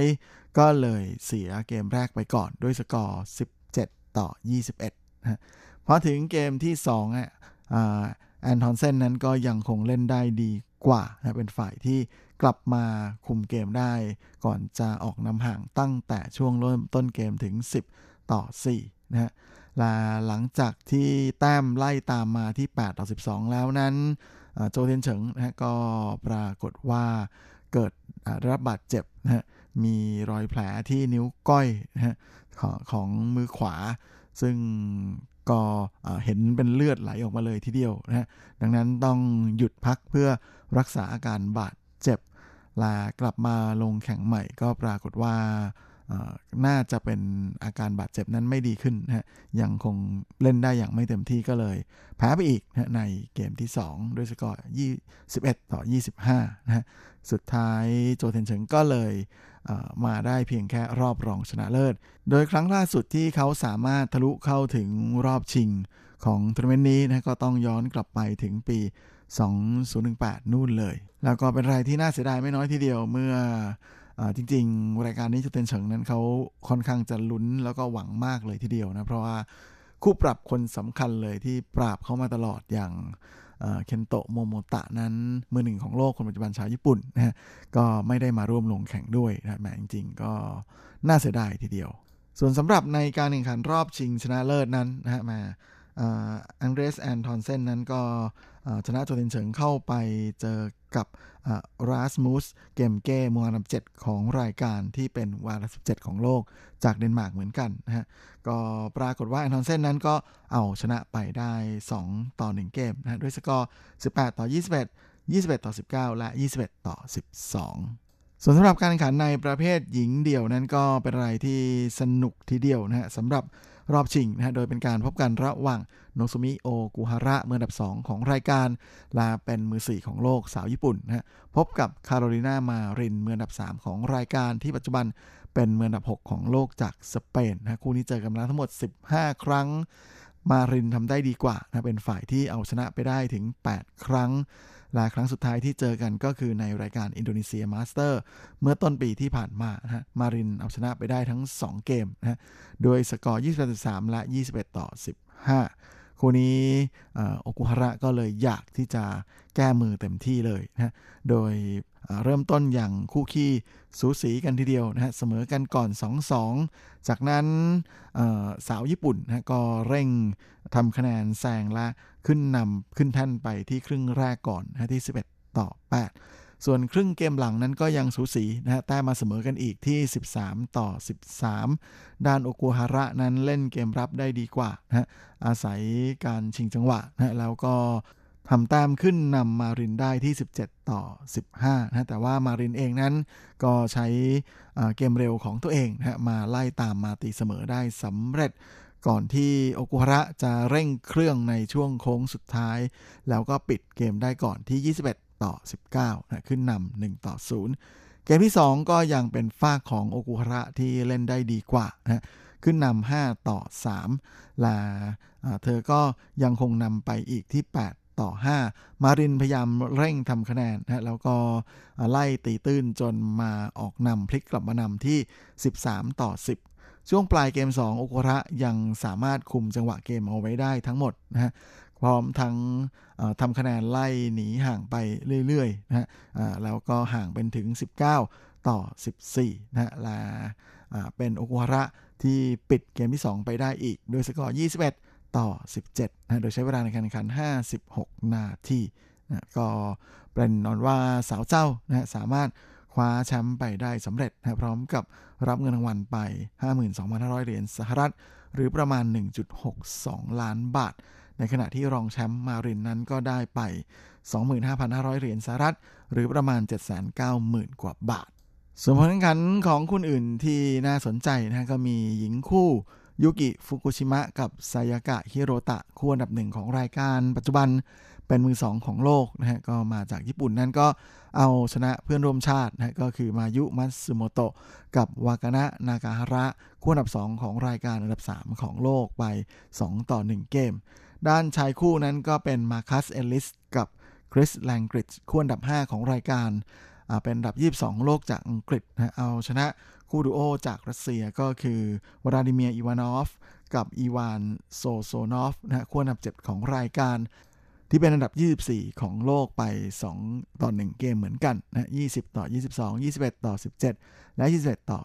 ก็เลยเสียเกมแรกไปก่อนด้วยสกอร์ 17 ต่อ 21นะฮะพอถึงเกมที่2อะแอนทอนเซนนั้นก็ยังคงเล่นได้ดีกว่านะเป็นฝ่ายที่ กลับมาคุมเกมได้ ก่อนจะออกนำห่างตั้งแต่ช่วงเริ่มต้นเกมถึง 10 ต่อ4นะฮะและหลังจากที่แต้มไล่ตามมาที่ 8 ต่อ 12 แล้วนั้นโจเทียนเฉิงนะก็ปรากฏว่าเกิดได้รับบาดเจ็บนะฮะมีรอยแผลที่นิ้วก้อยนะฮะของของมือขวา ซึ่งก็เห็นเป็นเลือดไหลออกมาเลยทีเดียวนะฮะดังนั้นต้องหยุดพักเพื่อรักษาอาการบาด เจ็บ ลากลับมาลงแข่งใหม่ก็ปรากฏว่าน่าจะเป็นอาการบาดเจ็บนั้นไม่ดีขึ้นนะยังคงเล่นได้อย่างไม่เต็มที่ก็เลย แพ้ไปอีกนะในเกมที่ 2 ด้วยสกอร์21 ต่อ 25นะฮะสุดท้ายโจเทนเฉิงก็เลยมาได้เพียงแค่รอบรองชนะเลิศ โดยครั้งล่าสุดที่เขาสามารถทะลุเข้าถึงรอบชิงของทัวร์นาเมนต์นี้นะก็ต้องย้อนกลับไปถึงปี 2018 นู่นเลย แล้วก็เป็นอะไรที่น่าเสียดายไม่น้อยทีเดียวเมื่อจริง ๆ รายการนี้โจเทนเฉิงนั้นเขาค่อนข้างจะลุ้นแล้วก็หวังมากเลยทีเดียวนะ เพราะว่าคู่ปรับคนสำคัญเลยที่ปราบเขามาตลอดอย่างเคนโตะโมโมตะนั้นมือหนึ่งของโลกคนปัจจุบันชาวญี่ปุ่นนะฮะก็ไม่ได้มาร่วมลงแข่งด้วยนะแหมจริง ๆ ก็น่าเสียดายทีเดียว ส่วนสำหรับในการแข่งขันรอบชิงชนะเลิศนั้นนะฮะมาอังเดรสแอนทอนเซนนั้นก็ ชนะโจเทนเฉิงเข้าไปเจอกับราสมูสเกมเก้มืออันดับ7ของรายการที่เป็นวาระ17ของโลกจากเดนมาร์กเหมือนกันนะฮะก็ปรากฏว่าแอนทอนเซนนั้นก็เอาชนะไปได้ 2 ต่อ 1 เกมนะด้วยสกอร์ 18 ต่อ 21 21 ต่อ 19 และ 21 ต่อ 12ส่วนสำหรับการแข่งขันในประเภทหญิงเดี่ยวนั้นก็เป็นอะไรที่สนุกทีเดียวนะฮะสำหรับ รอบชิงนะฮะโดยเป็นการพบกันระหว่างโนซุมิโอกุฮาระเมืออันดับ 2 ของรายการละเป็นมือ 4 ของโลกสาวญี่ปุ่นนะฮะพบกับคาโรลินามารินมืออันดับ 3 ของรายการที่ปัจจุบันเป็นมืออันดับ 6 ของโลกจากสเปนนะคู่นี้เจอกันมาแล้วทั้งหมด 15 ครั้งมารินทำได้ดีกว่านะเป็นฝ่ายที่เอาชนะไปได้ถึง 8 ครั้ง และครั้งสุดท้ายที่เจอกันก็คือในรายการอินโดนีเซียมาสเตอร์เมื่อต้นปีที่ผ่านมานะฮะมารินเอาชนะไปได้ทั้ง 2 เกมนะฮะโดยสกอร์28-13 และ 21 ต่อ 15 คู่นี้โอกุฮาระก็เลยอยากที่จะแก้มือเต็มที่เลยนะโดยเริ่มต้นอย่างคู่ขี้สูสีกันทีเดียวนะฮะเสมอกันก่อน 2-2 จากนั้นสาวญี่ปุ่นนะก็เร่งทำคะแนนแซงและขึ้นนำขึ้นแท่นไปที่ครึ่งแรกก่อนนะที่ 11 ต่อ 8 ส่วนครึ่งเกมหลังนั้นก็ยังสูสีนะฮะแต้มาเสมอกันอีกที่ 13 ต่อ 13 ด้านโอกุฮาระนั้นเล่นเกมรับได้ดีกว่านะฮะอาศัยการชิงจังหวะนะแล้วก็ทำแต้มขึ้นนำมารินได้ที่ 17 ต่อ 15นะแต่ว่ามารินเองนั้นก็ใช้เกมเร็วของตัวเองนะมาไล่ตามมาตีเสมอได้สำเร็จก่อนที่โอกุฮาระจะเร่งเครื่องในช่วงโค้งสุดท้าย แล้วก็ปิดเกมได้ก่อนที่ 21 ต่อ 19นะขึ้นนำ1ต่อ 0 เกมที่ 2 ก็ยังเป็นฝ้าของโอกุฮาระที่เล่นได้ดีกว่านะขึ้นนำ5ต่อ 3ละเธอก็ยังคงนำไปอีกที่ 8ต่อ 5 มารินพยายามเร่งทำคะแนนนะแล้วก็ไล่ตีตื้นจนมาออกนำพลิกกลับมานำที่ 13 ต่อ 10 ช่วงปลายเกม 2 โอโกระยังสามารถคุมจังหวะเกมเอาไว้ได้ทั้งหมดนะฮะ พร้อมทั้งทำคะแนนไล่หนีห่างไปเรื่อยๆนะฮะแล้วก็ห่างเป็นถึง 19 ต่อ 14 นะฮะและเป็นโอกุฮาระที่ปิดเกมที่ 2 ไปได้อีก โดยสกอร์ 21 ต่อ 17 นะโดยใช้เวลาในการแข่งขัน 56 นาทีนะก็เป็นนอนว่าสาวเจ้านะสามารถคว้าแชมป์ไปได้สำเร็จนะพร้อมกับรับเงินรางวัลไป 52,500 เหรียญสหรัฐ หรือประมาณ 1.62 ล้านบาท ในขณะที่รองแชมป์มารินนั้นก็ได้ไป 25,500 เหรียญสหรัฐ หรือประมาณ 790,000 กว่าบาท ส่วนผลการแข่งขันของคุณอื่นที่น่าสนใจนะก็มีหญิงคู่ยุกิฟุกุชิมะกับไซยากะฮิโรตะคู่อันดับหนึ่งของรายการปัจจุบันเป็นมือสองของโลกนะฮะก็มาจากญี่ปุ่นนั่นก็เอาชนะเพื่อนร่วมชาตินะก็คือมายุมัตสึโมโตะกับวากานะนากาฮาระ คู่อันดับ 2 ของรายการอันดับ 3 ของโลกไป 2 ต่อ 1 เกม ด้านชายคู่นั้นก็เป็นมาคัสเอลิสกับคริสแลงกริดคู่อันดับ 5 ของรายการ เป็นอันดับ 22 โลกจากอังกฤษนะเอาชนะคู่ดูโอจากรัสเซียก็คือวลาดิเมียร์อีวานอฟ กับอีวานโซโซนอฟนะฮะคู่อันดับ 7 ของรายการ ที่เป็นอันดับ 24 ของโลกไป 2 ต่อ 1 เกมเหมือนกันนะ20 ต่อ 22 21 ต่อ 17 และ 21 ต่อ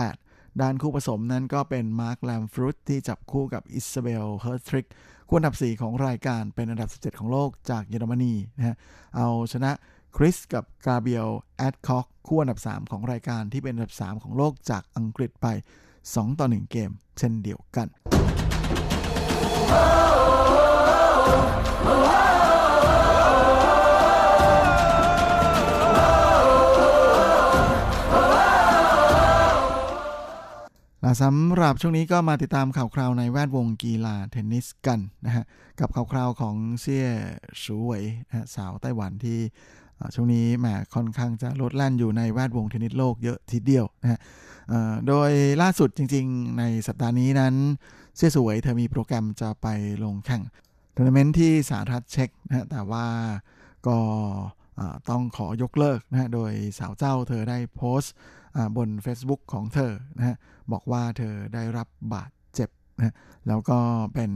18 ด้านคู่ผสมนั้นก็เป็นมาร์คแลมฟรุตที่จับคู่กับอิสซาเบลเฮิร์ทริก คู่อันดับ 4 ของรายการเป็นอันดับ 17 ของโลกจากเยอรมนีนะฮะเอาชนะคริสกับกาเบียลแอดคอกคู่อันดับ 3 ของรายการที่เป็นอันดับ 3 ของโลกจากอังกฤษไป 2 ต่อ 1 เกม เช่นเดียวกัน สำหรับช่วงนี้ก็มาติดตามข่าวคราวในแวดวงกีฬาเทนนิสกันนะฮะกับข่าวคราวของเซี่ยสูเหวยนะสาวไต้หวันที่ช่วงนี้แหมค่อนข้างจะลดแล่นอยู่ในแวดวงเทนนิสโลกเยอะทีเดียวนะฮะโดยล่าสุดจริงๆ ในสัปดาห์นี้นั้น เซี่ยสวยเธอมีโปรแกรมจะไปลงแข่งทัวร์นาเมนต์ที่สาธารณรัฐเช็กนะฮะแต่ว่าก็ต้องขอยกเลิกนะฮะโดยสาวเจ้าเธอได้โพสต์ บน Facebook ของเธอนะฮะบอกว่าเธอได้รับบาดเจ็บนะแล้วก็เป็น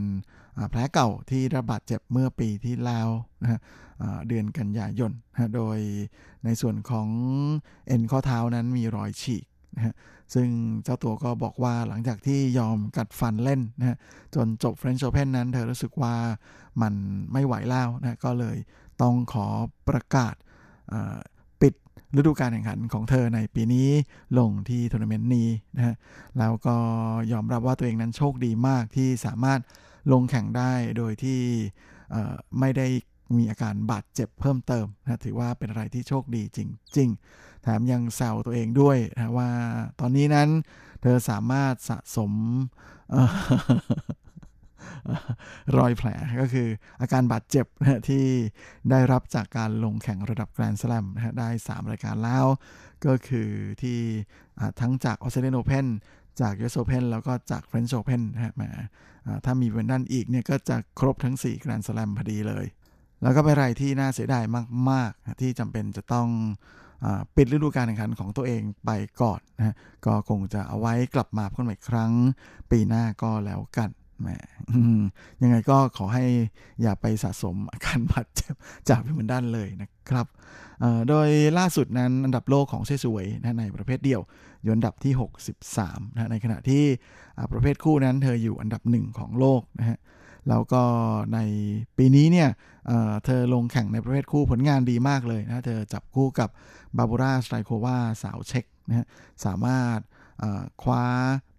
แผลเก่าที่ระบาดเจ็บเมื่อปีที่แล้วนะฮะเดือนกันยายนนะโดยในส่วนของเอ็นข้อเท้านั้นมีรอยฉีกนะฮะซึ่งเจ้าตัวก็บอกว่าหลังจากที่ยอมกัดฟันเล่นนะฮะจนจบเฟรนช์โอเพนนั้นเธอรู้สึกว่ามันไม่ไหวแล้วนะก็เลยต้องขอประกาศ ฤดูการแข่งขันของเธอในปีนี้ลงที่ทัวร์นาเมนต์นี้นะฮะแล้วก็ยอมรับว่าตัวเองนั้นโชคดีมากที่สามารถลงแข่งได้โดยที่ไม่ได้มีอาการบาดเจ็บเพิ่มเติมนะถือว่าเป็นอะไรที่โชคดีจริงๆแถมยังแซวตัวเองด้วยนะว่าตอนนี้นั้นเธอสามารถสะสม รอยแผลก็คืออาการบาดเจ็บนะที่ได้รับจากการลงแข่งระดับแกรนด์สแลมนะได้ 3 รายการแล้ว ก็คือที่ทั้งจากออสเตรเลียนโอเพนจากยูเอสโอเพนแล้วก็จากเฟรนช์โอเพนนะฮะถ้ามีวิมเบิลดันอีกเนี่ยก็จะครบทั้ง4แกรนด์สแลมพอดีเลย แล้วก็เป็นอะไรที่น่าเสียดายมาก ๆ ที่จำเป็นจะต้องปิดฤดูกาลแข่งขันของตัวเองไปก่อนนะก็คงจะเอาไว้กลับมาลุ้นใหม่ครั้ง ปีหน้าก็แล้วกัน แหมยังไงก็ขอให้อย่าไปสะสมอาการบาดเจ็บจากวิมเบิลดันเลยนะครับ โดยล่าสุดนั้นอันดับโลกของเชสวยนะในประเภทเดี่ยวอยู่อันดับที่ 63นะในขณะที่ประเภทคู่นั้นเธออยู่อันดับหนึ่งของโลกนะฮะแล้วก็ในปีนี้เนี่ยเธอลงแข่งในประเภทคู่ผลงานดีมากเลยนะ เธอจับคู่กับบาร์โบราสไตรโควาสาวเช็กนะฮะสามารถคว้า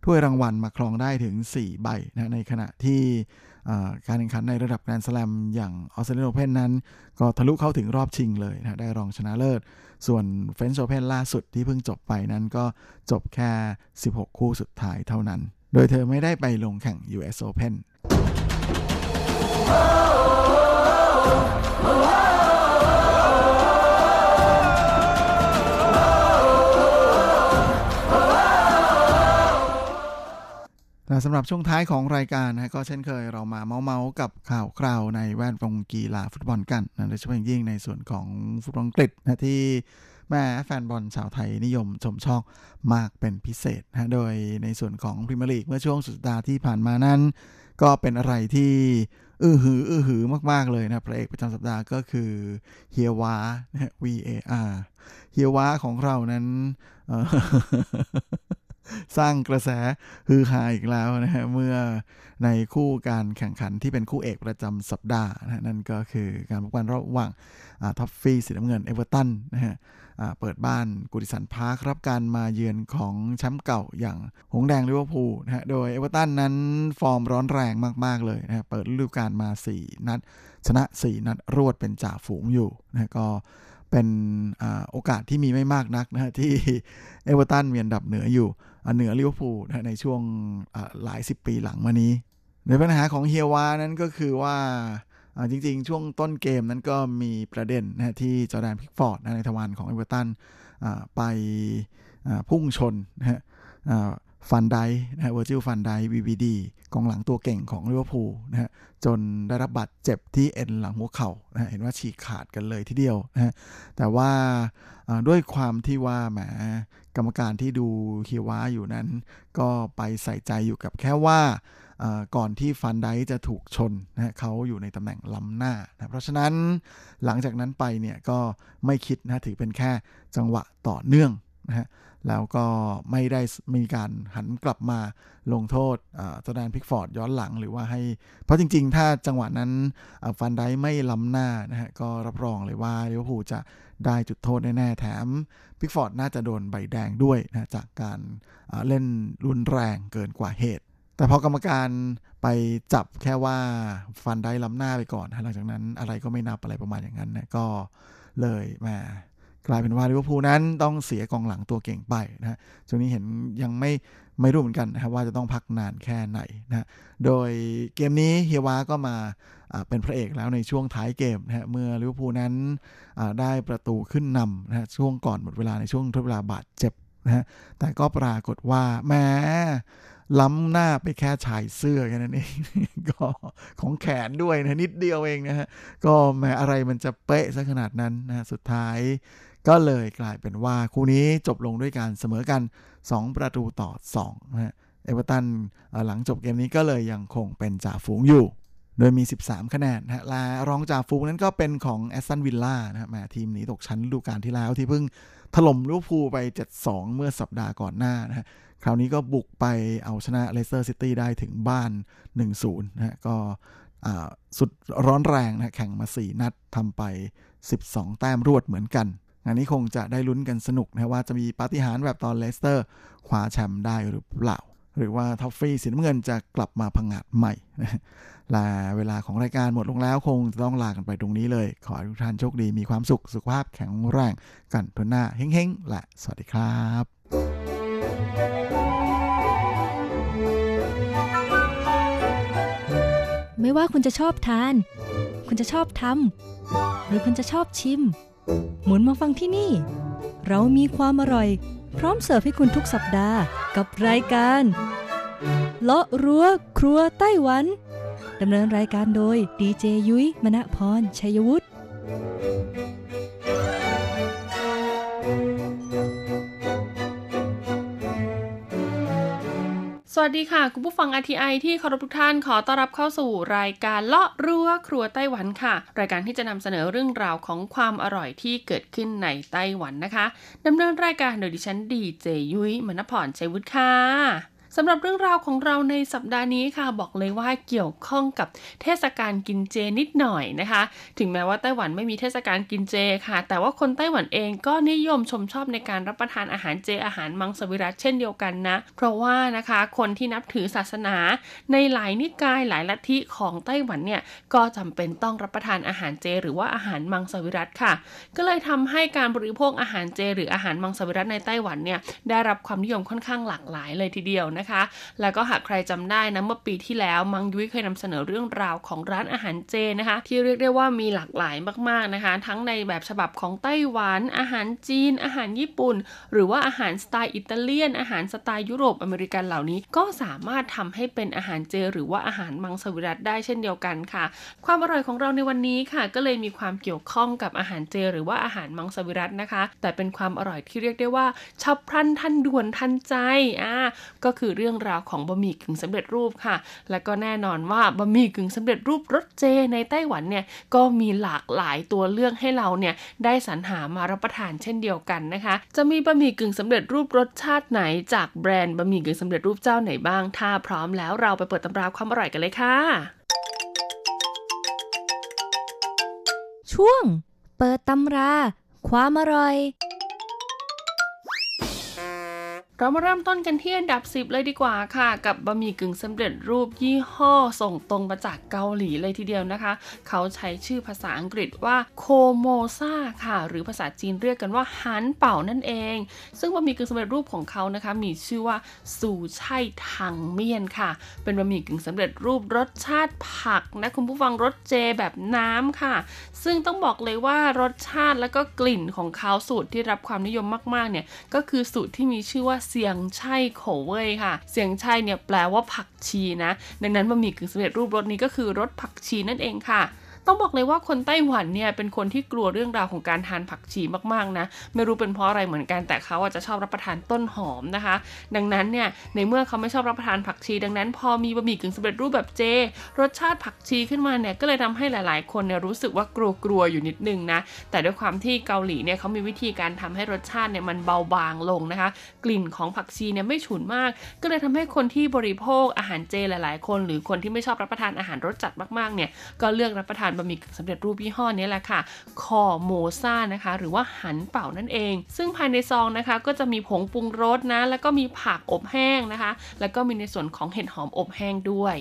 ถ้วยรางวัลมาครองได้ถึง 4 ใบนะในขณะที่การแข่งขันในระดับแกรนด์สแลมอย่างออสเตรเลียโอเพนนั้น ก็ทะลุเข้าถึงรอบชิงเลยนะได้รองชนะเลิศ ส่วนเฟนช์โอเพนล่าสุดที่เพิ่งจบไปนั้นก็จบแค่ 16 คู่สุดท้ายเท่านั้น โดยเธอไม่ได้ไปลงแข่ง US Open และสำหรับช่วงท้ายของรายการนะก็เช่นเคยเรามาเมาเมากับข่าวคราวในแวดวงกีฬาฟุตบอลกันนะโดยเฉพาะอย่างยิ่งในส่วนของฟุตบอลอังกฤษนะที่แม่แฟนบอลชาวไทยนิยมชมชอบมากเป็นพิเศษนะโดยในส่วนของพรีเมียร์ลีกเมื่อช่วงสุดสัปดาห์ที่ผ่านมานั้น ก็เป็นอะไรที่อื้อหืออื้อหือมาก ๆ เลยนะพระเอกประจำสัปดาห์ก็คือเฮียวา V A R เฮียวาของเรานั้น สร้างกระแสฮือฮาอีกแล้วนะฮะเมื่อในคู่การแข่งขันที่เป็นคู่เอกประจำสัปดาห์นะนั่นก็คือการพบกันระหว่างท็อฟฟี่สีน้ำเงินเอเวอร์ตันนะฮะเปิดบ้านกูดิสันพาร์ครับการมาเยือนของแชมป์เก่าอย่างหงส์แดงลิเวอร์พูลนะฮะโดยเอเวอร์ตันนั้นฟอร์มร้อนแรงมาก ๆ เลยนะฮะเปิดฤดูกาลมา 4 นัด ชนะ 4 นัดรวดเป็นจ่าฝูงอยู่นะก็เป็นโอกาสที่มีไม่มากนักนะฮะที่เอเวอร์ตันมีอันดับเหนืออยู่ เหนือลิเวอร์พูลในช่วงหลายสิบปีหลังมานี้ในปัญหาของ VAR นั้นก็คือว่าจริงๆ ช่วงต้นเกมนั้นก็มีประเด็นนะที่จอร์แดนพิกฟอร์ดนายทวารของเอเวอร์ตันไปพุ่งชนนะฮะ ฟันไดนะฮะเวอร์จิลฟันได VVD กองหลังตัวเก่งของลิเวอร์พูลนะฮะจนได้รับบาดเจ็บที่เอ็นหลังหัวเข่านะเห็นว่าฉีกขาดกันเลยทีเดียวนะฮะแต่ว่าด้วยความที่ว่าแหมกรรมการที่ดู VAR อยู่นั้น ก็ไปใส่ใจอยู่กับแค่ว่าก่อนที่ฟันไดจะถูกชนนะเขาอยู่ในตำแหน่งล้ำหน้านะเพราะฉะนั้นหลังจากนั้นไปเนี่ยก็ไม่คิดนะถือเป็นแค่จังหวะต่อเนื่อง นะฮะแล้วก็ไม่ได้มีการหันกลับมาลงโทษจอร์แดนพิกฟอร์ดย้อนหลังหรือว่าให้ เพราะจริงๆ ถ้าจังหวะนั้นฟันไดไม่ล้ำหน้านะฮะก็รับรองเลยว่าลิเวอร์พูลจะได้จุดโทษแน่ๆ แถมพิกฟอร์ดน่าจะโดนใบแดงด้วยนะจากการเล่นรุนแรงเกินกว่าเหตุ แต่พอกรรมการไปจับแค่ว่าฟันไดล้ำหน้าไปก่อน หลังจากนั้นอะไรก็ไม่นับอะไรประมาณอย่างนั้นนะก็เลยมา กลายเป็นว่าลิเวอร์พูลนั้นต้องเสียกองหลังตัวเก่งไปนะช่วงนี้เห็นยังไม่ไม่รู้เหมือนกันนะครับว่าจะต้องพักนานแค่ไหนนะโดยเกมนี้เฮียวาก็มาเป็นพระเอกแล้วในช่วงท้ายเกมนะฮะเมื่อลิเวอร์พูลนั้นได้ประตูขึ้นนำนะฮะช่วงก่อนหมดเวลาในช่วงทดเวลาบาดเจ็บนะฮะแต่ก็ปรากฏว่าแม้ล้ำหน้าไปแค่ชายเสื้อแค่นั้นเอง ก็ของแขนด้วยนะนิดเดียวเองนะฮะ ก็แม้อะไรมันจะเป๊ะซะขนาดนั้นนะสุดท้าย ก็เลยกลายเป็นว่าคู่นี้จบลงด้วยการเสมอกัน 2 ประตูต่อ2นะฮะเอเวอร์ตันหลังจบเกมนี้ก็เลยยังคงเป็นจ่าฝูงอยู่ โดยมี 13 คะแนนนะฮะและรองจ่าฝูงนั้นก็เป็นของแอสตันวิลล่านะฮะทีมนี้ตกชั้นฤดูกาลที่แล้วที่เพิ่งถล่มลิเวอร์พูลไป 7-2 เมื่อสัปดาห์ก่อนหน้านะฮะคราวนี้ก็บุกไปเอาชนะเลสเตอร์ซิตี้ได้ถึงบ้าน 1-0นะฮะก็สุดร้อนแรงนะแข่งมา 4 นัดทำไป 12 แต้มรวดเหมือนกัน งานนี้คงจะได้ลุ้นกันสนุกนะว่าจะมีปาฏิหาริย์แบบตอนเลสเตอร์คว้าแชมป์ได้หรือเปล่า หรือว่าท็อฟฟี่สีน้ำเงินจะกลับมาพังงาดใหม่ลาเวลาของรายการหมดลงแล้วคงจะต้องลากันไปตรงนี้เลย ขอให้ทุกท่านโชคดีมีความสุขสุขภาพแข็งแรงกันถ้วนหน้าเฮงๆและสวัสดีครับ ไม่ว่าคุณจะชอบทาน คุณจะชอบทำหรือคุณจะชอบชิม หมุนมาฟังที่นี่ เรามีความอร่อย พร้อมเสิร์ฟให้คุณทุกสัปดาห์กับรายการ เลาะรั้วครัวไต้หวันดำเนินรายการโดยดีเจยุ้ยมณพรชัยวุฒิ สวัสดีค่ะคุณผู้ฟัง RTI ที่เคารพทุกท่านขอต้อนรับเข้าสู่รายการเลาะรั้วครัวไต้หวันค่ะ รายการที่จะนำเสนอเรื่องราวของความอร่อยที่เกิดขึ้นในไต้หวันนะคะดำเนินรายการโดยดิฉันดีเจยุ้ยมณพรชัยวุฒิค่ะ สำหรับเรื่องราวของเราในสัปดาห์นี้ค่ะ บอกเลยว่าเกี่ยวข้องกับเทศกาลกินเจนิดหน่อยนะคะ ถึงแม้ว่าไต้หวันไม่มีเทศกาลกินเจค่ะ แต่ว่าคนไต้หวันเองก็นิยมชมชอบในการรับประทานอาหารเจอาหารมังสวิรัตเช่นเดียวกันนะ เพราะว่านะคะคนที่นับถือศาสนาในหลายนิกายหลายลัทธิของไต้หวันเนี่ยก็จำเป็นต้องรับประทานอาหารเจ หรือว่าอาหารมังสวิรัตค่ะ ก็เลยทำให้การบริโภคอาหารเจ หรืออาหารมังสวิรัตในไต้หวันเนี่ยได้รับความนิยมค่อนข้างหลากหลายเลยทีเดียวนะคะ แล้วก็หากใครจำได้นะเมื่อปีที่แล้วมังยุ้ยเคยนำเสนอเรื่องราวของร้านอาหารเจนะคะ ที่เรียกได้ว่ามีหลากหลายมากๆนะคะ ทั้งในแบบฉบับของไต้หวันอาหารจีน อาหารญี่ปุ่น หรือว่าอาหารสไตล์อิตาเลียน อาหารสไตล์ยุโรปอเมริกันเหล่านี้ ก็สามารถทำให้เป็นอาหารเจ หรือว่าอาหารมังสวิรัตได้เช่นเดียวกันค่ะ ความอร่อยของเราในวันนี้ค่ะ ก็เลยมีความเกี่ยวข้องกับอาหารเจ หรือว่าอาหารมังสวิรัตนะคะ แต่เป็นความอร่อยที่เรียกได้ว่าฉับพลันทันด่วนทันใจอ่าก็คือเรื่องราวของบะหมี่กึ่งสำเร็จรูปค่ะ และก็แน่นอนว่าบะหมี่กึ่งสำเร็จรูปรสเจในไต้หวันเนี่ยก็มีหลากหลายตัวเลือกให้เราเนี่ยได้สรรหามารับประทานเช่นเดียวกันนะคะ จะมีบะหมี่กึ่งสำเร็จรูปรสชาติไหนจากแบรนด์บะหมี่กึ่งสำเร็จรูปเจ้าไหนบ้าง ถ้าพร้อมแล้วเราไปเปิดตำราความอร่อยกันเลยค่ะ ช่วง เปิดตำรา ความอร่อย เรามาเริ่มต้นกันที่อันดับ 10 เลยดีกว่าค่ะ กับบะหมี่กึ่งสำเร็จรูปยี่ห้อส่งตรงมาจากเกาหลีเลยทีเดียวนะคะ เขาใช้ชื่อภาษาอังกฤษว่าโคโมซาค่ะ หรือภาษาจีนเรียกกันว่าฮันเป่านั่นเอง ซึ่งบะหมี่กึ่งสำเร็จรูปของเขานะคะ มีชื่อว่าซูไช่ทังเมียนค่ะ เป็นบะหมี่กึ่งสำเร็จรูปรสชาติผักนะคุณผู้ฟังรสเจแบบน้ำค่ะ ซึ่งต้องบอกเลยว่ารสชาติและก็กลิ่นของเขาสูตรที่รับความนิยมมากๆเนี่ยก็คือสูตรที่มีชื่อว่าเสียงไช่โขเว่ยค่ะ เสียงไช่เนี่ยแปลว่าผักชีนะ ดังนั้นบะหมี่กึ่งสำเร็จรูปรสนี้ก็คือรสผักชีนั่นเองค่ะ ต้องบอกเลยว่าคนไต้หวันเนี่ยเป็นคนที่กลัวเรื่องราวของการทานผักชีมากๆนะไม่รู้เป็นเพราะอะไรเหมือนกันแต่เขาอาจจะชอบรับประทานต้นหอมนะคะ ดังนั้นเนี่ยในเมื่อเขาไม่ชอบรับประทานผักชี ดังนั้น พอมีบะหมี่กึ่งสำเร็จรูปแบบเจ รสชาติผักชีขึ้นมาเนี่ยก็เลยทำให้หลาย ๆ คนเนี่ยรู้สึกว่ากลัวๆอยู่นิดนึงนะแต่ด้วยความที่เกาหลีเนี่ยเขามีวิธีการทำให้รสชาติเนี่ยมันเบาบางลงนะคะ กลิ่นของผักชีเนี่ยไม่ฉุนมาก ก็เลยทำให้คนที่บริโภคอาหารเจหลาย ๆ คน หรือคนที่ไม่ชอบรับประทานอาหารรสจัดมาก ๆ เนี่ยก็เลือกรับประทานบะหมี่กึ่งสำเร็จรูปยี่ห้อนี้แหละค่ะคอโมซ่านะคะ หรือว่าหันเป่านั่นเอง ซึ่งภายในซองนะคะก็จะมีผงปรุงรสนะแล้วก็มีผักอบแห้งนะคะ แล้วก็มีในส่วนของเห็ดหอมอบแห้งด้วย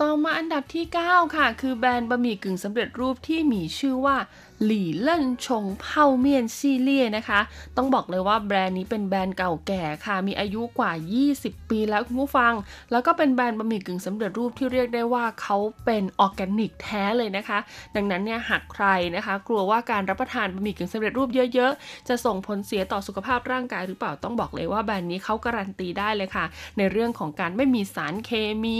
ต่อมาอันดับที่ 9 ค่ะ คือแบรนด์บะหมี่กึ่งสำเร็จรูปที่มีชื่อว่า หลี่เล่นชงเผาเมียนซีเลียนะคะ ต้องบอกเลยว่าแบรนด์นี้เป็นแบรนด์เก่าแก่ค่ะ มีอายุกว่า 20 ปีแล้วคุณผู้ฟัง แล้วก็เป็นแบรนด์บะหมี่กึ่งสำเร็จรูปที่เรียกได้ว่าเขาเป็นออร์แกนิกแท้เลยนะคะ ดังนั้นเนี่ยหากใครนะคะ กลัวว่าการรับประทานบะหมี่กึ่งสำเร็จรูปเยอะๆ จะส่งผลเสียต่อสุขภาพร่างกายหรือเปล่าต้องบอกเลยว่าแบรนด์นี้เขาการันตีได้เลยค่ะ ในเรื่องของการไม่มีสารเคมี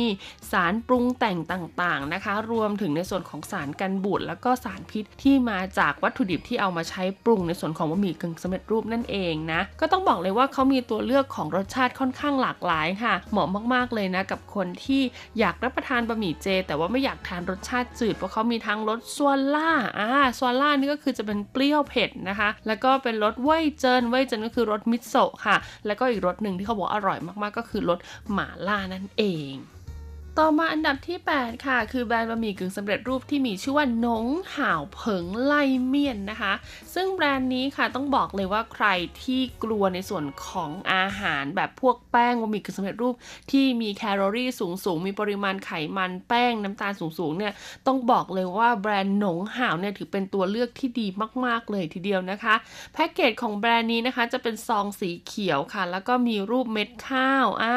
สารปรุงแต่งต่างๆนะคะ รวมถึงในส่วนของสารกันบูดแล้วก็สารพิษที่มาจากวัตถุดิบที่เอามาใช้ปรุงในส่วนของบะหมี่กึ่งสำเร็จรูปนั่นเองนะ ก็ต้องบอกเลยว่าเขามีตัวเลือกของรสชาติค่อนข้างหลากหลายค่ะ เหมาะมากๆเลยนะกับคนที่อยากรับประทานบะหมี่เจ แต่ว่าไม่อยากทานรสชาติจืดเพราะเขามีทั้งรสซวล่าอ่าซวล่านี่ก็คือจะเป็นเปรี้ยวเผ็ดนะคะ แล้วก็เป็นรสเว่ยเจินเว่ยเจินก็คือรสมิโซะค่ะ แล้วก็อีกรสหนึ่งที่เขาบอกอร่อยมากๆ ก็คือรสหม่าล่านั่นเอง ต่อมาอันดับที่ 8 ค่ะ คือแบรนด์บะหมี่กึ่งสำเร็จรูปที่มีชื่อว่าหนงห่าวเผิงไล่เมียนนะคะ ซึ่งแบรนด์นี้ค่ะต้องบอกเลยว่าใครที่กลัวในส่วนของอาหารแบบพวกแป้งบะหมี่กึ่งสำเร็จรูปที่มีแคลอรี่สูงสูงมีปริมาณไขมันแป้งน้ำตาลสูงสูงเนี่ยต้องบอกเลยว่าแบรนด์หนงห่าวเนี่ยถือเป็นตัวเลือกที่ดีมาก ๆ เลยทีเดียวนะคะแพ็กเกจของแบรนด์นี้นะคะจะเป็นซองสีเขียวค่ะ แล้วก็มีรูปเม็ดข้าวอ่า